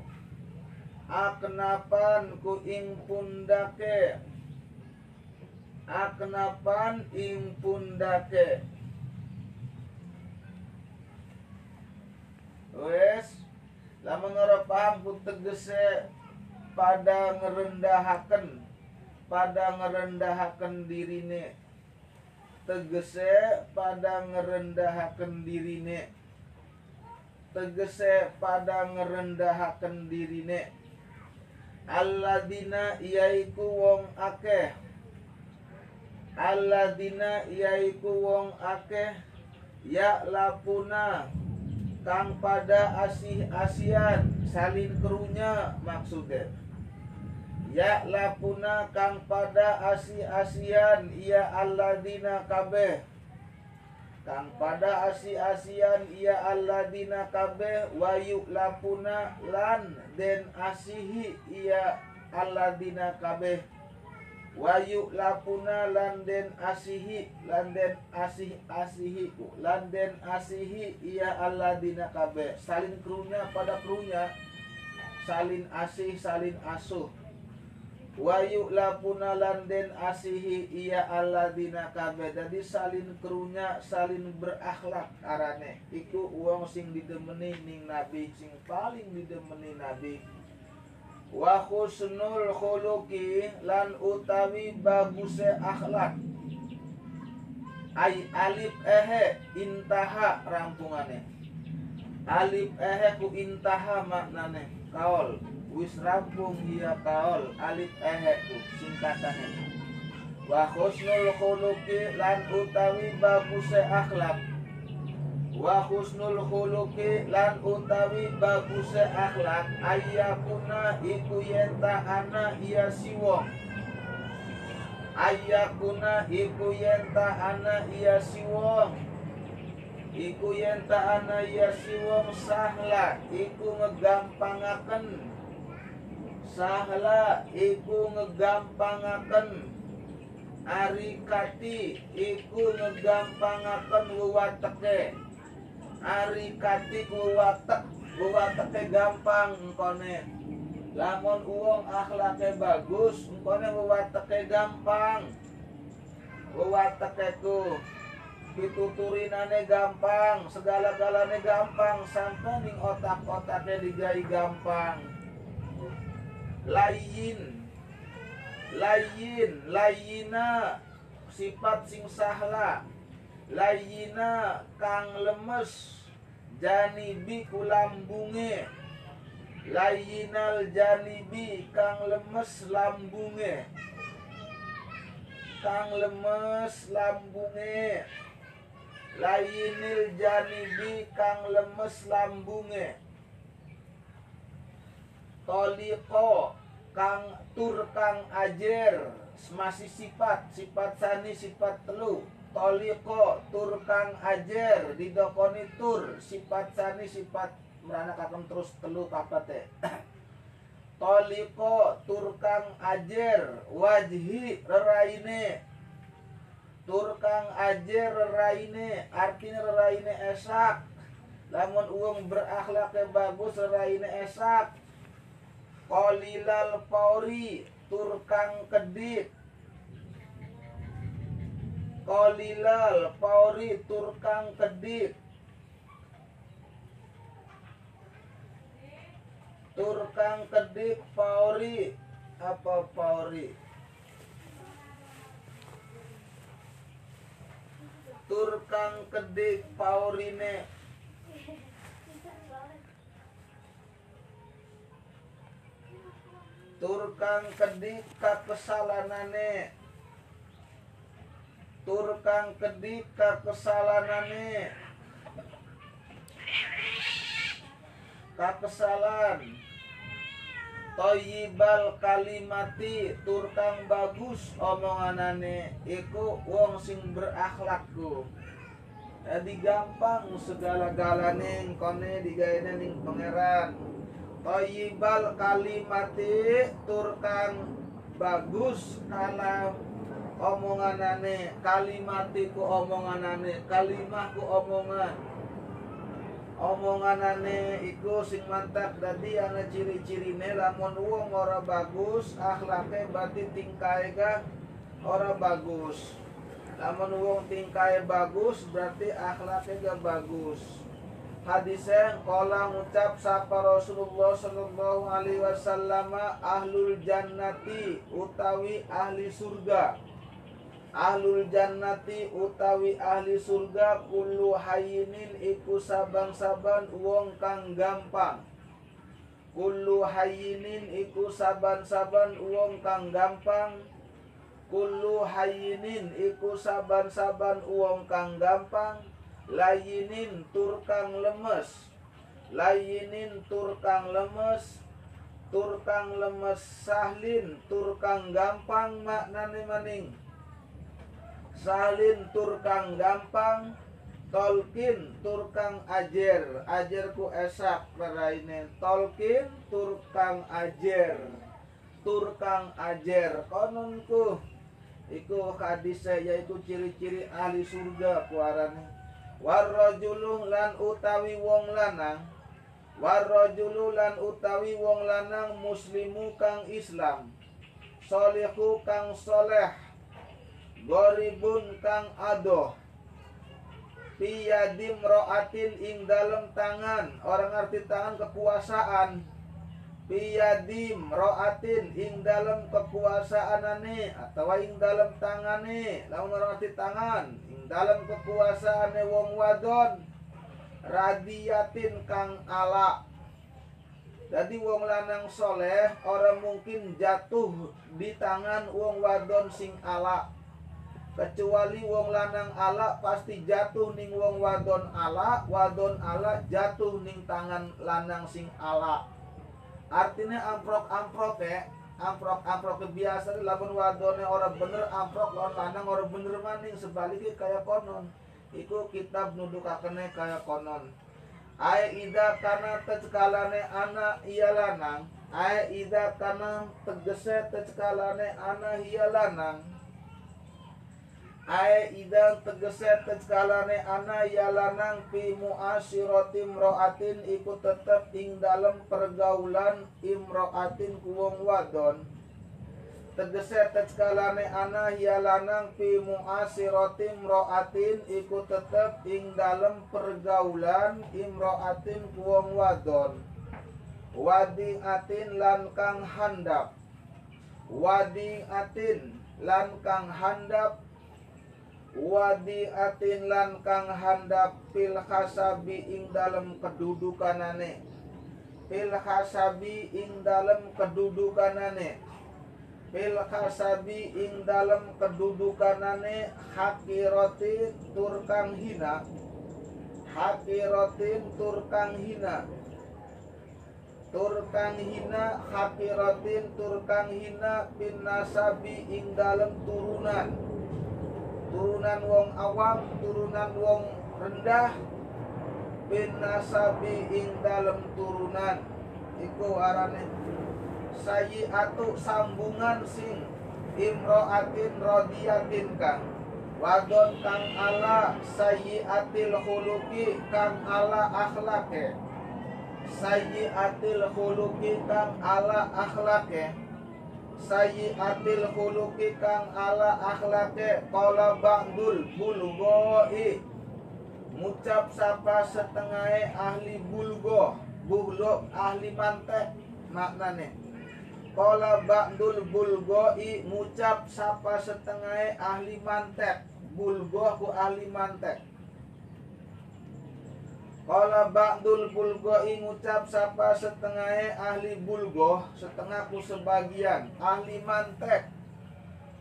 Aknapan ku ing pundake. Aknapan ing pundake wes lamun ora paham ku tegese pada ngerendahaken pada ngerendahaken dirine. Tegese pada ngerendahaken dirine. Tegese pada ngerendahaken dirine. Alladina yaiku wong akeh. Alladina yaiku wong akeh. Ya lapuna Kang pada asih asian Salin kerunya maksudnya. Ya lapuna kang pada asih asian Ia alladina kabeh. Kang pada asi-asian ia alladina kabeh wayu lapuna lan den asihi ia alladina kabeh wayu lapuna lan den asihi lan den asih asihi lan den asihi ia alladina kabeh salin krunya pada krunya. Salin asih salin asuh. Wayu lapuna landen asihi iya dina kabe. Jadi salin kerunya salin berakhlak arane. Iku uang sing didemeni ning nabi Sing paling didemeni nabi Wa khusnul khuluki lan utawi baguse akhlak. Ay alif ehe intaha rampungane. Alif ehe ku intaha maknane. Kaol wis rampung dia kaol alif ehe singkatane. Wa husnul khuluqi lan utawi baguse akhlak wa husnul khuluqi lan utawi baguse akhlak ayyakuna iku yenta ana iya siwong ayyakuna iku yenta ana iya siwong iku yenta ana iya siwong sahla iku ngegampangaken. Sahla iku ngegampangaken. Ari kati iku ngegampangaken wewateke ari kati wewatek wewateke gampang engkone. Lamun uang akhlake bagus engkone wewateke gampang. Wewateke ku pituturinane gampang segala-galane gampang sampai ning otak-otaknya digai gampang. Layin layin layina sifat sing sahla. Layina kang lemes janibi kulambunge. Layinal janibi kang lemes lambunge. Kang lemes lambunge. Layinil janibi kang lemes lambunge. Toliko kang tur kang ajer. Masih sifat sifat sani sifat telu toliko tur kang ajer didokoni tur sifat sani sifat merana kakem terus telu kapate toliko tur kang ajer wajhi reraine. Tur kang ajer reraine artinya reraine esak. Lamun uang berakhlaknya bagus reraine esak. Kolilal pauri turkang kedip kolilal pauri turkang kedip turkang kedip pauri apa pauri turkang kedip paurine turkang kedik kesalanane turkang kedik kesalanane kakesalan toyibal kalimati turkang bagus omonganane. Iku wong sing berakhlakku. Jadi gampang segala galane kone digaene ning pangeran. Toyibal kalimati turkan bagus karena omonganane kalimatiku omonganane kalimahku omongan. Omonganane iku sing mantap dadi ana ciri-cirine lamun wong ora bagus akhlake berarti tingkae ga ora bagus. Lamun wong tingkae bagus berarti akhlake ga bagus. Hadisnya kala ngucap sapa Rasulullah sallallahu alaihi wasallam ahlul jannati utawi ahli surga ahlul jannati utawi ahli surga kullu hayinin iku saban-saban wong kang gampang. Kullu hayinin iku saban-saban wong kang gampang. Kullu hayinin iku saban-saban wong kang gampang. Layinin turkang lemes. Layinin turkang lemes. Turkang lemes sahlin turkang gampang maknane maning sahlin turkang gampang tolkin turkang ajer. Ajerku esak ini tolkin turkang ajer. Turkang ajer. Kononku iku hadis yaitu ciri-ciri ahli surga kuarane warrajulu lan utawi wong lanang. Warrajulu lan utawi wong lanang muslimu kang Islam. Solihu kang soleh goribun kang adoh. Piyadim roatin ing dalam tangan. Orang arti tangan kekuasaan. Biyadim roatin ing dalam kekuasaan ane atau ing dalam tangane. Lamun arti tangan ing dalam kekuasaan wong wadon radiatin kang ala jadi wong lanang soleh orang mungkin jatuh di tangan wong wadon sing ala kecuali wong lanang ala pasti jatuh ning wong wadon ala wadon ala jatuh ning tangan lanang sing ala artinya amprok amprok ya. Amprok amprok biasa lamun wadone orang bener amprok lawan lanang orang bener maning. Sebaliknya kayak konon. Iku kitab nudukakene kayak konon. Ai ida kana tecekalane anak iya lanang. Ai ida kana tegese tecekalane anak iya lanang Ae idang tegese teckalane ana ya lanang fi muasirati imraatin iku tetep ing dalem pergaulan imraatin ku wong wadon. Tegese teckalane ana ya lanang fi muasirati imraatin iku tetep ing dalem pergaulan imraatin ku wong wadon. Wadi atin lan kang handap. Wadi atin lan kang handap wadi atin lan kang handap pil hasabi ing dalam kedudukanane. Pil hasabi ing dalam kedudukanane. Pil hasabi ing dalam kedudukanane hakiroti turkang hina. Hakirotin turkang hina. Turkang hina hakiratin turkang hina bin nasabi ing dalem turunan turunan wong awam turunan wong rendah. Bin nasabi ing dalem turunan. Iku arane atu sambungan sing imroatin rodiyatin kang wadon kang ala atil khuluqi kang ala akhlake. Atil khuluqi kang ala akhlake atil khuluqi kang ala akhlake qala ba'dul bulgoi ngucap sapa setengah ahli bulgo bulgo ahli mantek maknane Kala ba'dul bulgoi ngucap sapa setengah ahli mantek. Bulgo ku ahli mantek. Kala ba'dul bulgoi ngucap sapa setengah ahli bulgo, setengah ku sebagian. Ahli mantek.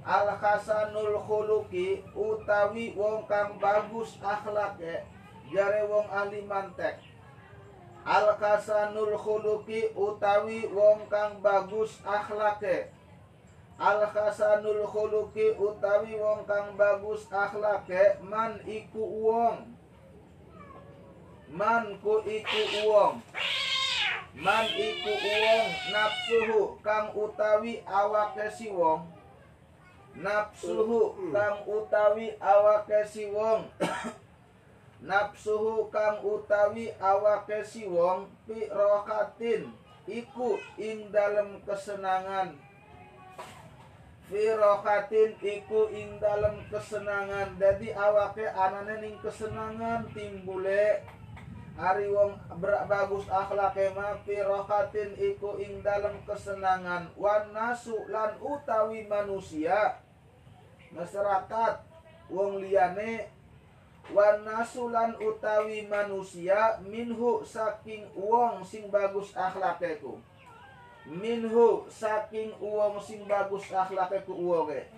Al hasanul khuluki utawi wong kang bagus akhlake jare wong ahli mantek. Al kasanul khuluqi utawi wong kang bagus akhlake. Al kasanul khuluqi utawi wong kang bagus akhlake man iku wong man ku iku wong man iku wong nafsuhu kang utawi awake si wong nafsuhu kang utawi awake si wong nafsuhu kang utawi awake si wong pi rohatin iku ing dalem kesenangan. Fi rohatin iku ing dalem kesenangan. Jadi awake anane ning kesenangan timbule Ari wong bagus akhlake ma fi iku ing dalem kesenangan. Wan nasu lan utawi manusia. Masyarakat wong liyane wanasulan utawi manusia minhu saking uang sing bagus akhlakeku. Minhu saking uang sing bagus akhlakeku uonge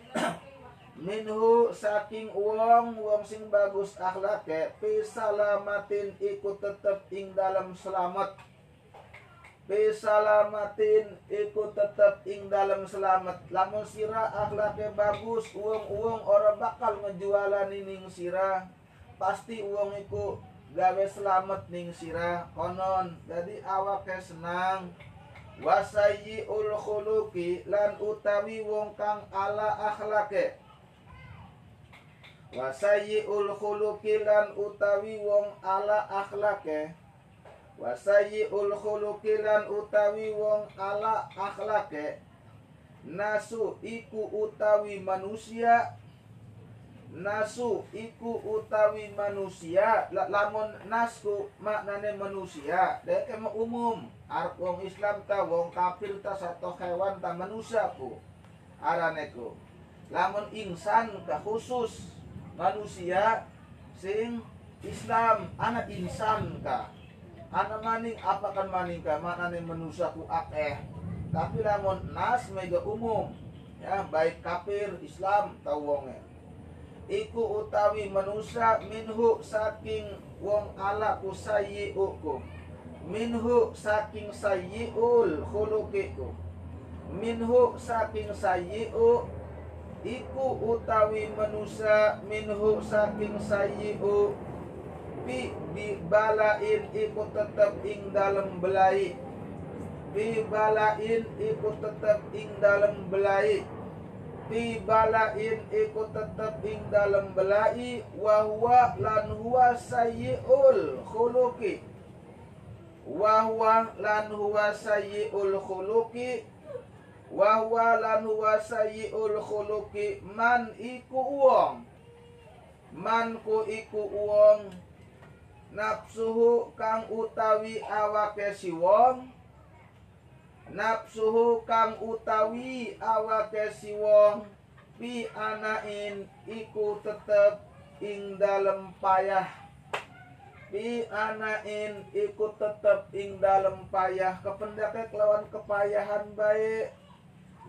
minhu saking uang uang sing bagus akhlake pisalamatin ikut tetep ing dalam selamat. Pisalamatin ikut tetep ing dalam selamat. Lamun sirah akhlake bagus uang uang orang bakal ngejualan ning sirah. Pasti uang iku gawe selamat ning sirah. Konon jadi awake senang. Wasayi ul khuluki lan utawi wong kang ala akhlake wasayi ul khuluki lan utawi wong ala akhlake. Wasayi ul khuluki lan utawi wong ala akhlake. Nasu iku utawi manusia. Nasu iku utawi manusia. Lamun nasku maknane manusia dek mau umum. Arep wong Islam ta wong kafir ta satu hewan ta manusia ku. Araneku lamun insan ka khusus manusia sing Islam anak insan ka? Anak maning apa kan maning ka? Maknane manusia ku akeh. Tapi lamun nas mega umum ya baik kafir Islam tau wonge. Iku utawi manusia minhu saking wong ala ku sayyi'uku minhu saking sayyi'ul khuluqiku. Minhu saking sayyi'u iku utawi manusia minhu saking sayyi'u bi bi balain iku tetep ing dalem belai. Bi balain iku tetep ing dalem belai. Fi balain iku tetep ing dalam belai wa huwa lan huwa sayyiul khuluqi. Wa huwa lan huwa sayyiul khuluqi wa huwa lan huwa sayyiul khuluqi man iku wong man ku iku wong nafsuhu kang utawi awake si wong. Nafsuhu kang utawi awake si wong pi anain iku tetep ing dalem payah. Pi anain iku tetep ing dalem payah. Kependake kelawan kepayahan baik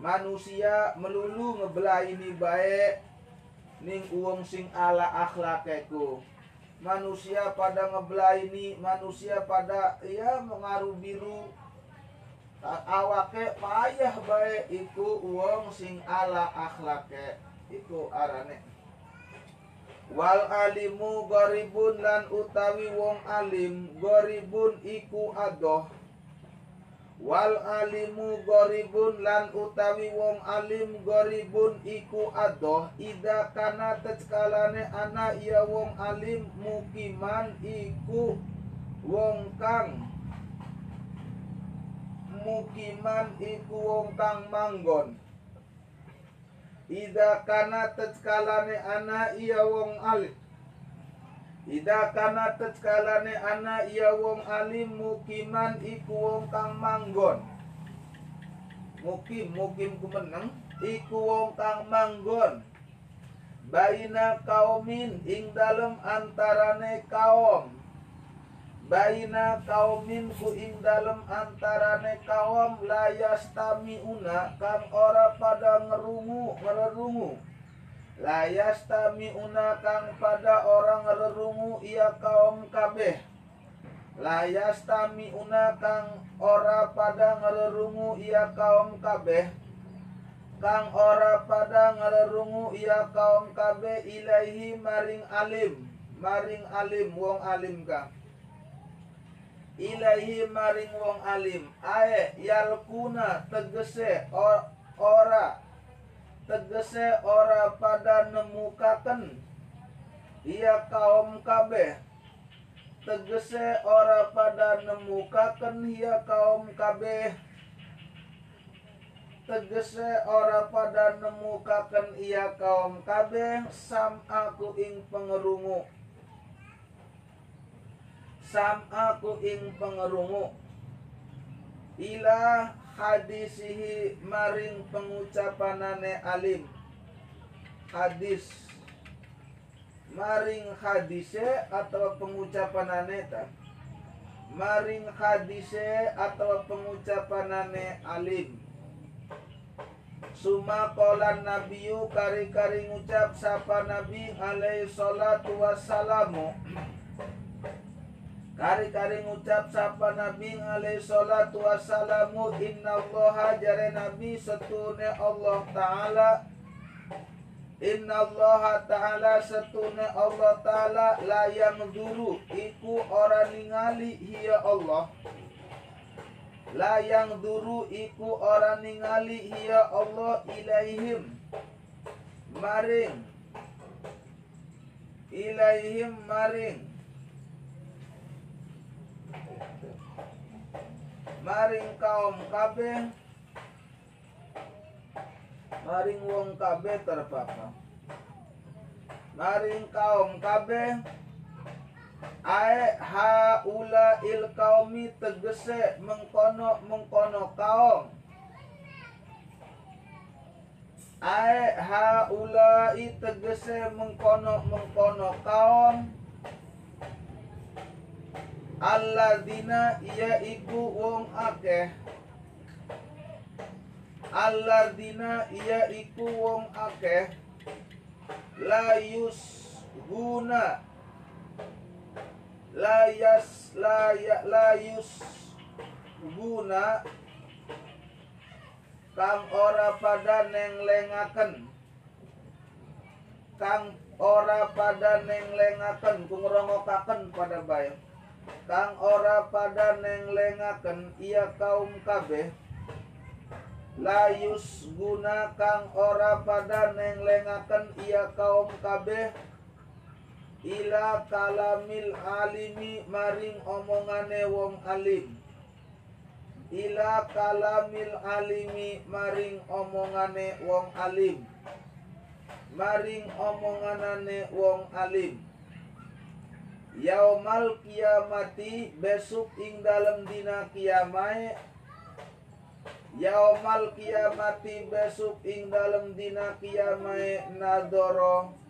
manusia melulu ngebelaini baik. Ning uang sing ala akhlakeku manusia pada ngebelaini manusia pada ya mengaruh biru. Awake payah bae iku wong sing ala akhlake iku arane. Wal alimu goribun lan utawi wong alim goribun iku adoh wal alimu goribun lan utawi wong alim goribun iku adoh ida kana teckalane ana iya wong alim mukiman iku wong kang mukiman iku wong kang manggon. Ida kana teckalane ana iya wong alim Ida kana tetkalane ana iya wong alim mukiman iku wong kang manggon. Mukim mukim ku meneng iku wong kang manggon. Baina kaumin ing dalem antarane kaum. Baina kaumin ku ing dalem antarane kaum layas tamiuna kang ora pada ngerungu ngerungu layas tami kang pada orang rerungu ia kaum kabeh. Layas tami kang ora pada ngererungu ia kaum kabeh. Kang ora pada ngererungu ia kaum kabeh ilahi maring alim maring alim wong alim kang ilahi maring wong alim. Ae yalkuna tegese ora tegese ora pada nemukaken. Ia kaum kabeh. Tegese ora pada nemukaken ia kaum kabeh. Tegese ora pada nemukaken ia kaum kabeh. Sam aku ing pengerungu. Sam aku ing pengerungu. Ila hadisihi maring pengucapanane alim. Hadis. Maring hadise atau pengucapanane ta? Maring hadise atau pengucapanane alim. Suma kolan nabiyu kari-kari ngucap sapa nabi alaihi salatu wassalamu Kari-kari ngucap sapa Nabi alaihi salatu wassalamu Allah jare Nabi setune Allah Ta'ala. Inna Allah Ta'ala setune Allah Ta'ala. Layang dulu Iku orang ningali hiya Allah. Layang dulu iku orang ningali hiya Allah ilaihim. Maring. Ilaihim maring maring kaum kabeh. Maring wong kabeh terpapa maring kaum kabeh. Ae haula il kaumi tegese mengkono mengkono kaum. Ae haula tegese mengkono mengkono kaum Alladzina iya iku wong akeh. Alladzina iya iku wong akeh. Layus guna. Layas laya layus guna. Kang ora pada neng lengaken Kang ora pada neng lengaken Kungrongokaken pada bayang kang ora pada neng lengaken ia kaum kabeh. Layus guna kang ora pada neng lengaken ia kaum kabeh. Ila kalamil alimi maring omongane wong alim. Ila kalamil alimi maring omongane wong alim. Maring omonganane wong alim Yaumal kiamati besok ing dalam dina kiamai. Yaumal kiamati besok ing dalam dina kiamai. Nadoro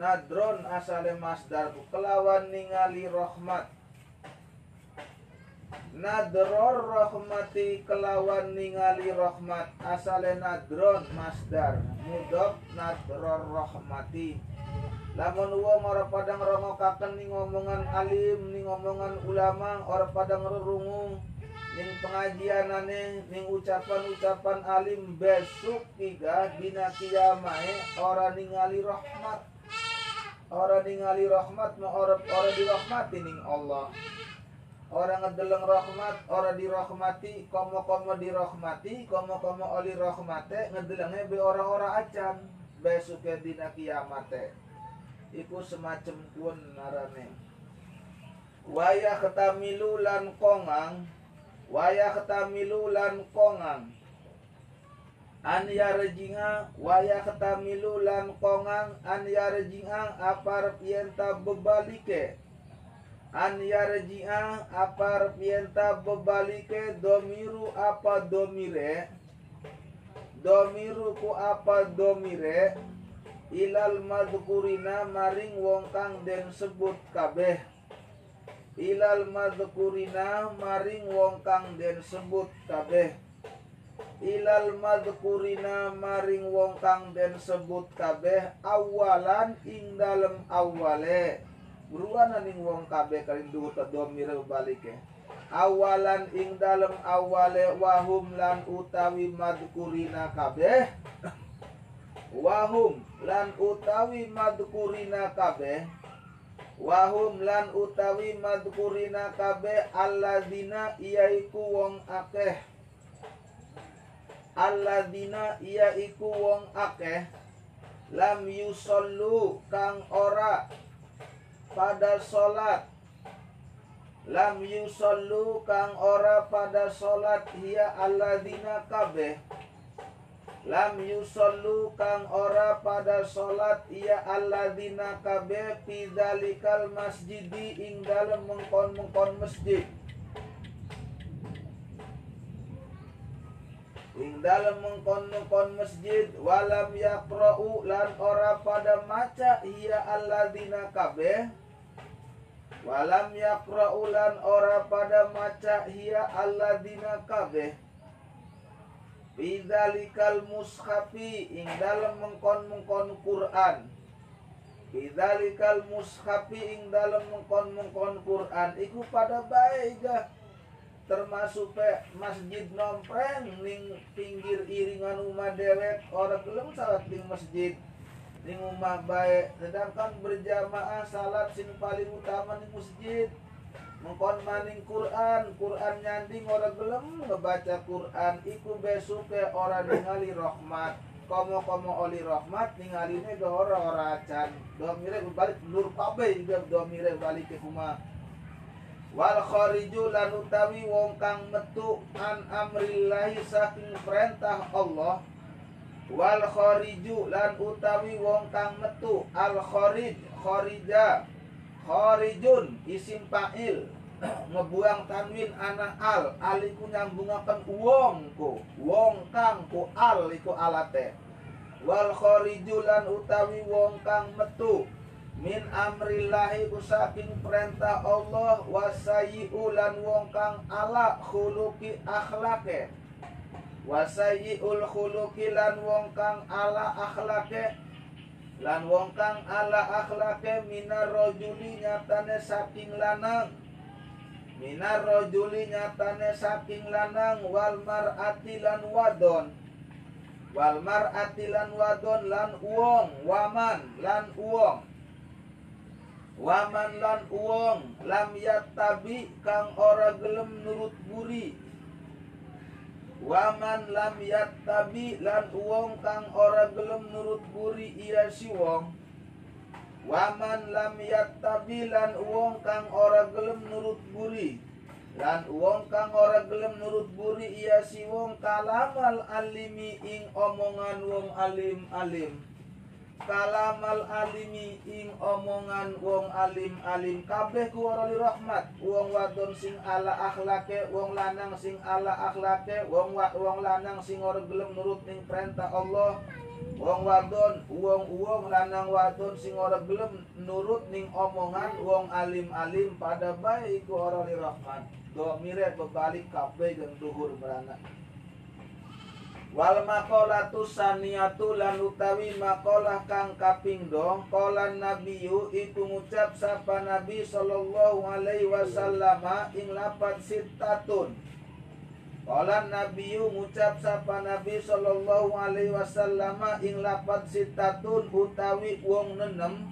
Nadron asale masdar kelawan ningali rahmat. Nadror rahmati kelawan ningali rahmat. Asale nadron masdar mudok nadror rahmati lamun wong ora pada ngerongokaken ning ngomongan alim ning ngomongan ulama ora pada ngerungu ning pengajianane ning ucapan-ucapan alim. Besok tiga dina kiamahe ora ningali rahmat. Ora ningali rahmat ma ora ora dirahmati ning Allah. Orang ngedeleng rahmat orang dirahmati komo komo dirahmati komo komo oli rahmate ngedelengnya be orang-orang acan besoknya dina kiamate iku semacam pun narane waya ketamilu lan kongang waya ketamilu lan kongang. An yarjinga waya ketamilu lan kongang an yarjinga apar pienta bebalike. An yarji'a apa pienta bebalike domiru apa domire? Domiru ku apa domire ilal madkurina maring wong kang den sebut kabeh. Ilal madkurina maring wong kang den sebut kabeh. Ilal madkurina maring wong kang den sebut kabeh awalan ing dalem awale. Buruan ning wong kabeh kali duhur ke domire balike awalan ing dalem awale wahum lan utawi madkurina kabeh wahum lan utawi madkurina kabeh wahum lan utawi madkurina kabeh alladzina iaiku wong akeh. Alladzina iaiku wong akeh lam yusollu kang ora pada salat lam yusallu kang ora pada salat hiya alladzina kabeh lam yusallu kang ora pada salat iya alladzina kabeh fi dzalikal masjidi ing dalem mengkon-mengkon masjid. Ing dalem mengkon-mengkon masjid walam yaqra'u lan ora pada maca iya alladzina kabeh. Walam yakra'ulan ora pada maca hiya alladina kabeh Bidzalikal mushafi ing dalam mengkon-mengkon Quran. Bidzalikal mushafi ing dalam mengkon-mengkon Quran. Iku pada baik termasuk pe masjid nompreng ning pinggir iringan rumah dewek orang belum salat di masjid. Di rumah baik sedangkan berjamaah salat sing paling utama di masjid mengkon maning Quran Quran nyanding orang belum ngebaca Quran. Iku besuke orang ningali rahmat. Komo komo oli rahmat ningali ini do ora ora acan. Do mire balik nur pabe juga do mire balik ke rumah. Wal khariju lan utawi wong kang metu an amrillahi saking perintah Allah. Wal khariju lan utawi wong kang metu al kharij kharija kharijun isim fa'il. Ngebuang tanwin anak al. Aliku nyambungaken wong ku. Wong kang ku al iku alate. Wal khariju lan utawi wong kang metu. Min amrillahi saking perintah Allah wasayi'u lan wong kang ala khuluki akhlake. Wasayyiul khuluqi lan wong kang ala akhlake lan wong kang ala akhlake minar rajuli nyatane saking lanang. Minar rajuli nyatane saking lanang wal mar'ati lan wadon. Wal mar'ati lan wadon lan uwong waman lan uwong. Waman lan uwong lam yattabi kang ora gelem nurut buri Waman lam yattabi lan wong kang ora gelem nurut buri iya si wong. Waman lam yattabi lan wong kang ora gelem nurut buri. Lan wong kang ora gelem nurut buri iya si wong kalamal alimi ing omongan wong alim alim kalamal alimi ing omongan wong alim alim. Kabeh ku ora rahmat. Wong wadon sing ala akhlake wong lanang sing ala akhlake wong wong lanang sing ora gelem nurut ning perintah Allah. Wong wadon wong wong lanang wadon sing ora gelem nurut ning omongan wong alim alim. Pada baik ku ora rahmat. Do mire bebalik kabeh jeung duhur beranak Wal makolatu saniyatu lan utawi makolah kang kapingdo kolan nabiyu iku ngucap sapa nabi sallallahu alaihi wasallam ing lapat sitatun. Kala Nabi ngucap sapa Nabi sallallahu alaihi wasallam ing lapat sitatun utawi wong nenem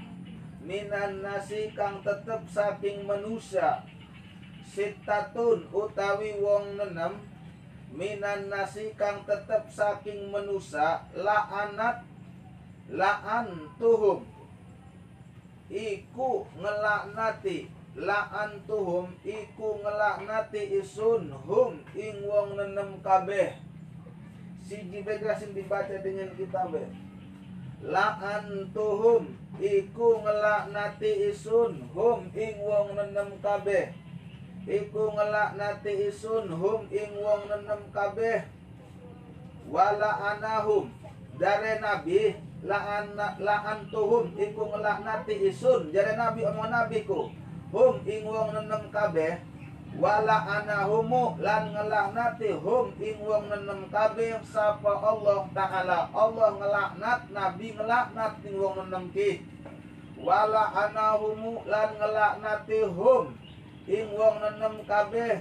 minan nasi kang tetep saking manusia. Sitatun utawi wong nenem minan nasi kang tetep saking manusia la'anat la'an tuhum iku ngelaknati la'antuhum iku ngelaknati isun hum ing wong nenem kabeh. Siji begasin dibaca dengan kitab la'antuhum iku ngelaknati isun hum ing wong nenem kabeh iku ngelaknati isun hum ing wong nenem kabeh. Wala anahum dari nabi la'an la'antuhum iku ngelaknati isun jare nabi omong nabiku hum ing wong nenem kabeh wala anahumu lan ngelaknati hum ing wong nenem kabeh sapa Allah taala. Allah ngelaknat nabi ngelaknat ing wong nenem ki. Wala anahumu lan ngelaknati hum ing wong nenem kabeh.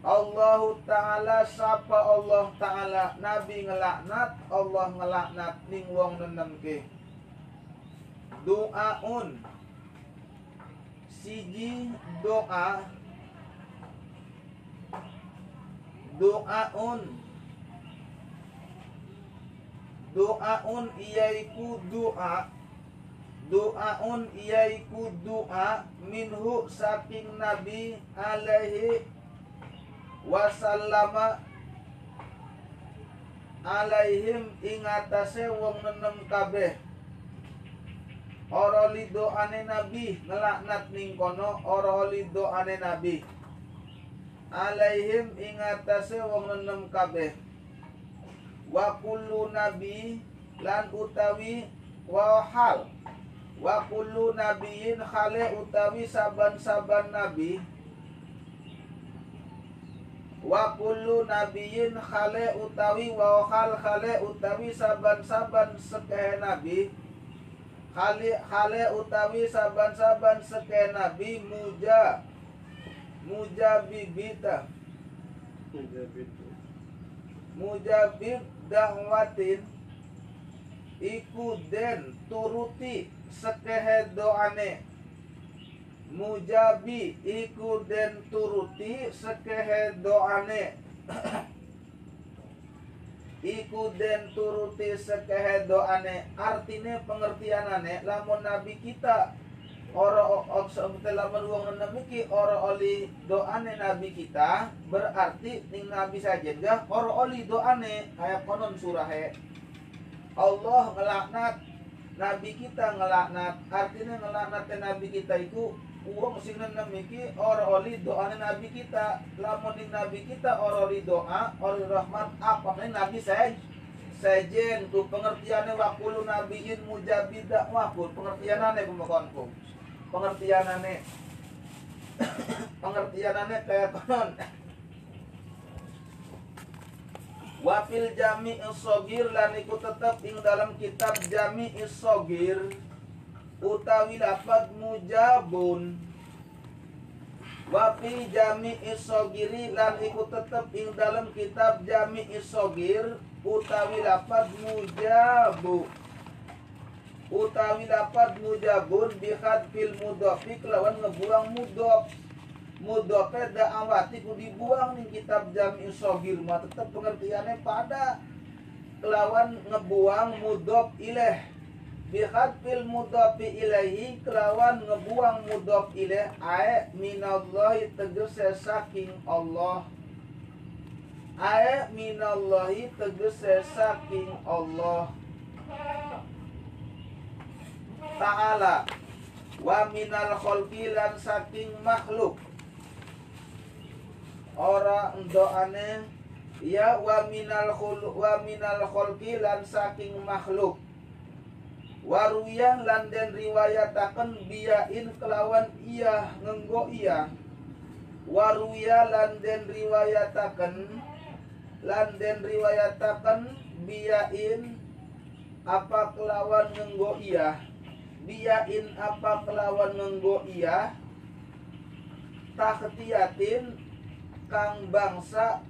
Allah taala sapa Allah taala? Nabi ngelaknat Allah ngelaknat. Ning wong nenem ki doaun. Siji doa. Doaun. Doaun iyaiku doa doaun iyaiku doa minhu saking nabi alaihi wasallama alaihim ingatase wong nenem kabeh. Ora lido ane nabi ngelaknat ning kono ora lido ane nabi. Alaihim ingatase wong nenem kabeh. Wa kullu nabi lan utawi wa hal wa kullu nabiyin khale utawi saban-saban nabi. Wa kullu nabiyin khale utawi wa hal khale utawi saban-saban sekehe nabi. Khali khale utawi saban-saban seke nabi muja mujabibita mujabib da'watin. Iku den turuti sekehe doane mujabi iku den turuti sekehe doane iku den turuti sekehe doane artine pengertianane lamun nabi kita ora lamun wong nabi ki ora oli doane nabi kita berarti ning nabi saja enggak ora oli doane. Kayak konon surahe Allah ngelaknat nabi kita ngelaknat artinya ngelaknat nabi kita itu uang sing namiki ora oli doa nabi kita. Lamun nabi kita ora oli doa ora rahmat apa nabi saya? Sejen tu pengertiannya wakulu nabiin mujabid dakwahku pengertianane kumakonku pengertianane pengertianane kayak konon Wafil jami isogir lan iku tetep ing dalam kitab jami isogir utawi lafad mujabun. Wafi jami isogiri lan iku tetep ing dalam kitab jami isogir utawi lafad mujabu. Utawi lafad mujabun bihad fil mudofi kelawan ngebuang mudof mudofe da'awati ku dibuang ning kitab jami isogir mah tetep pengertiannya pada kelawan ngebuang mudof ileh. Bihadfil mudafi ilaihi kelawan ngebuang mudaf ilaih ae minallahi tegese saking Allah. Ae minallahi tegese saking Allah. Ta'ala wa minal khalqi lan saking makhluk ora ndoane ya wa minal khul wa minal khalqi lan saking makhluk. Waruyah lan den riwayataken biyain kelawan iya ngenggo iya. Waruya lan den riwayataken lan den riwayataken biyain apa kelawan ngenggo iya. Biyain apa kelawan ngenggo iya takhtiyatin kang bangsa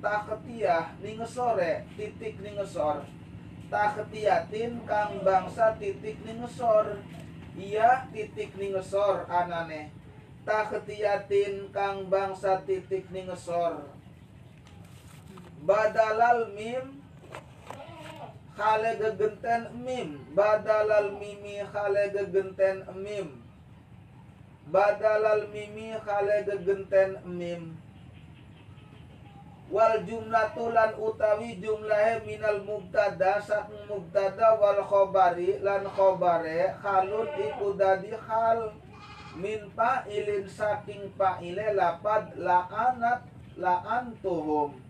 taketiyah ning sore titik ning ngesor taketiyatin kang bangsa titik ning ngesor iya titik ning ngesor anane. Taketiyatin kang bangsa titik ning ngesor badalal mim khale gegenten mim. Badalal mimi khale gegenten mim badalal mimi khale gegenten mim. Wal jumlatulan utawi jumlahe minal mubtada sak mubtada wal khobari lan khobare khalun iku dadi khal. Min ilin saking ile lapad la'anat la'antuhum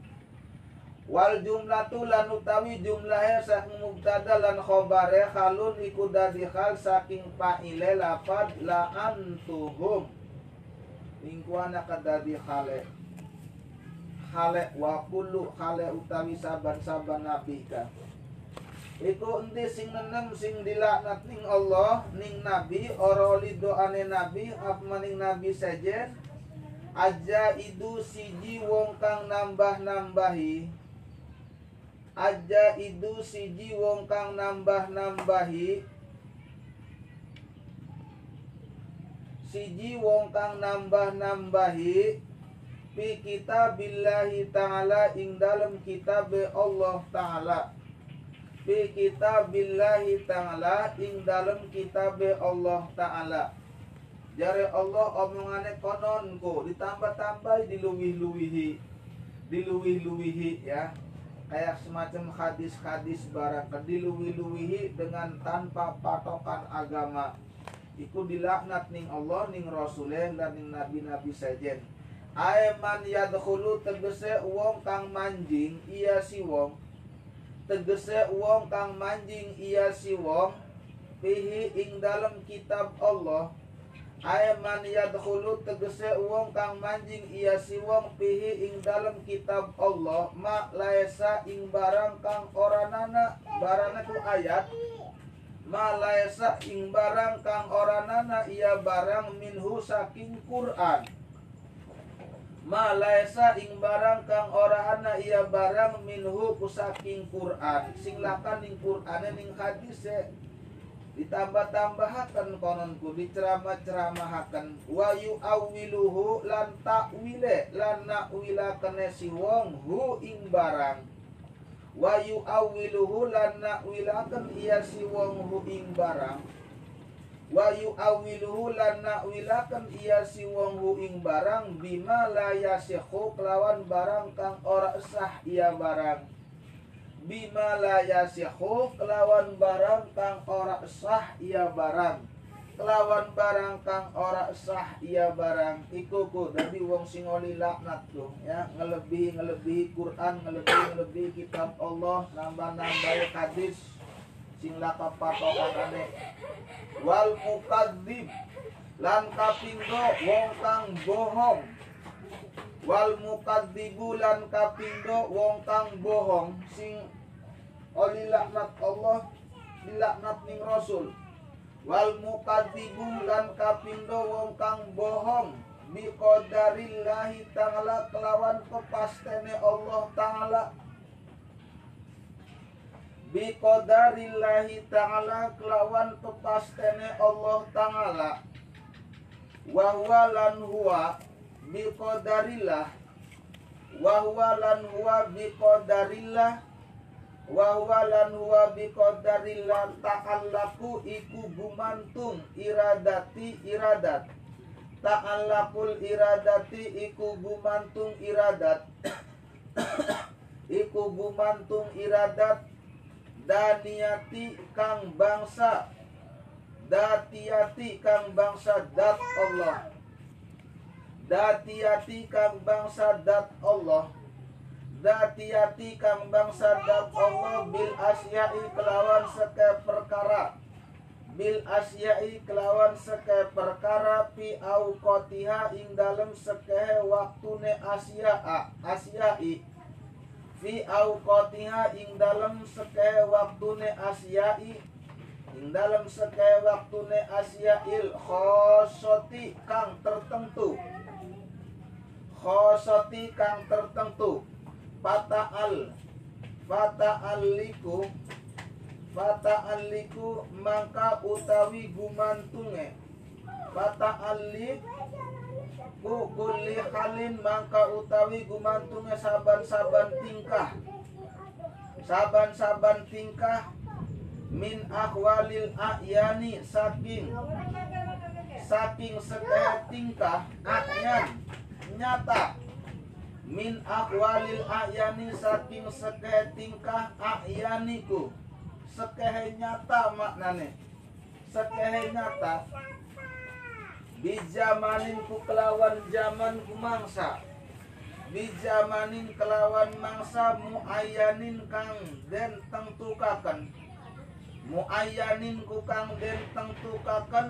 wal jumlatulan utawi jumlahe sak mubtada lan khobare khalun iku dadi khal saking ile lapad la'antuhum lingkuana kadadi khale. Khale wa kullu khale utawi saban-saban nabi ka. Iku endi sing nenem sing dilaknat ning Allah ning nabi ora doane nabi apa maning nabi sejen aja itu siji wong kang nambah-nambahi aja itu siji wong kang nambah-nambahi. Siji wong kang nambah-nambahi. Fi kitabillahi ta'ala ing dalam kitab Allah ta'ala. Fi kitabillahi ta'ala ing dalam kitab Allah ta'ala. Jare Allah omongane kononku ditambah-tambah diluwih-luwihi. Diluwih-luwihi ya kayak semacam hadis-hadis barang diluwih-luwihi dengan tanpa patokan agama. Iku dilaknat ning Allah ning Rasulullah dan ning nabi-nabi sajen Aiman yadkhulu tegese wong kang manjing iya si wong. Tegese wong kang manjing iya si wong. Pihi ing dalam kitab Allah Aiman yadkhulu tegese wong kang manjing iya si wong pihi ing dalam kitab Allah ma laesa ing barang kang oranana barana tu ayat. Ma laesa ing barang kang oranana iya barang minhu saking Quran. Malaisa ing barang kang ora ana iya barang minhu kusaking Quran. Sing lakan ing Quran ning hadis ditambah-tambahaken kononku diceramah-ceramahaken. Wa awiluhu lan takwile lan nakwila kene si wong hu ing barang. Wa awiluhu lan nakwilaken iya si wong hu ing barang. Wa yu'awiluhu lan nakwilaken iya si wong hu ing barang bima la yasihu kelawan barang kang ora sah iya barang bima la yasihu kelawan barang kang ora sah iya barang. Kelawan barang kang ora sah iya barang. Iku ku dadi wong sing oli laknat tuh ya. Ngelebihi ngelebihi Quran ngelebihi ngelebihi kitab Allah nambah-nambah hadis sing laka patokanane wal mukadzib lan kapindo wong kang bohong. Wal mukadzibu lan kapindo wong kang bohong sing oli laknat Allah dilaknat ning Rasul. Wal mukadzibu lan kapindo wong kang bohong. Bi qadarillahi ta'ala kelawan kepastene Allah ta'ala. Bi qadarillahi ta'ala kelawan kepastene Allah ta'ala. Wa huwa lan huwa bi qadarillah wa huwa lan huwa bi qadarillah wa huwa lan huwa bi qadarillah ta'allaku iku gumantung iradati iradat. Ta'allakul iradati iku gumantung iradat. Iku gumantung iradat daniati kang bangsa datiati kang bangsa dat Allah. Datiati kang bangsa dat Allah datiati kang bangsa dat Allah bil asyai kelawan seke perkara. Bil asyai kelawan seke perkara pi au kotiha ing dalem seke waktune asya'a asyai. Fi auqatiha ing dalam seke waktune asyai ing dalam seke waktune asyail khosoti kang tertentu. Khosoti kang tertentu fata'al. Fata'alliku. Fata'alliku mangka utawi gumantunge. Fata'allik ku kulli halin mangka utawi gumantunge saban-saban tingkah. Saban-saban tingkah min ahwalil ayani saking saking sekaya tingkah akyan nyata min ahwalil ayani saking sekaya tingkah akyaniku sekehe nyata maknane. Sekehe nyata. Bijamanin ku kelawan zaman ku mangsa. Bijamanin kelawan mangsa muayyanin kang den tentukaken. Muayyanin ku kang den tentukaken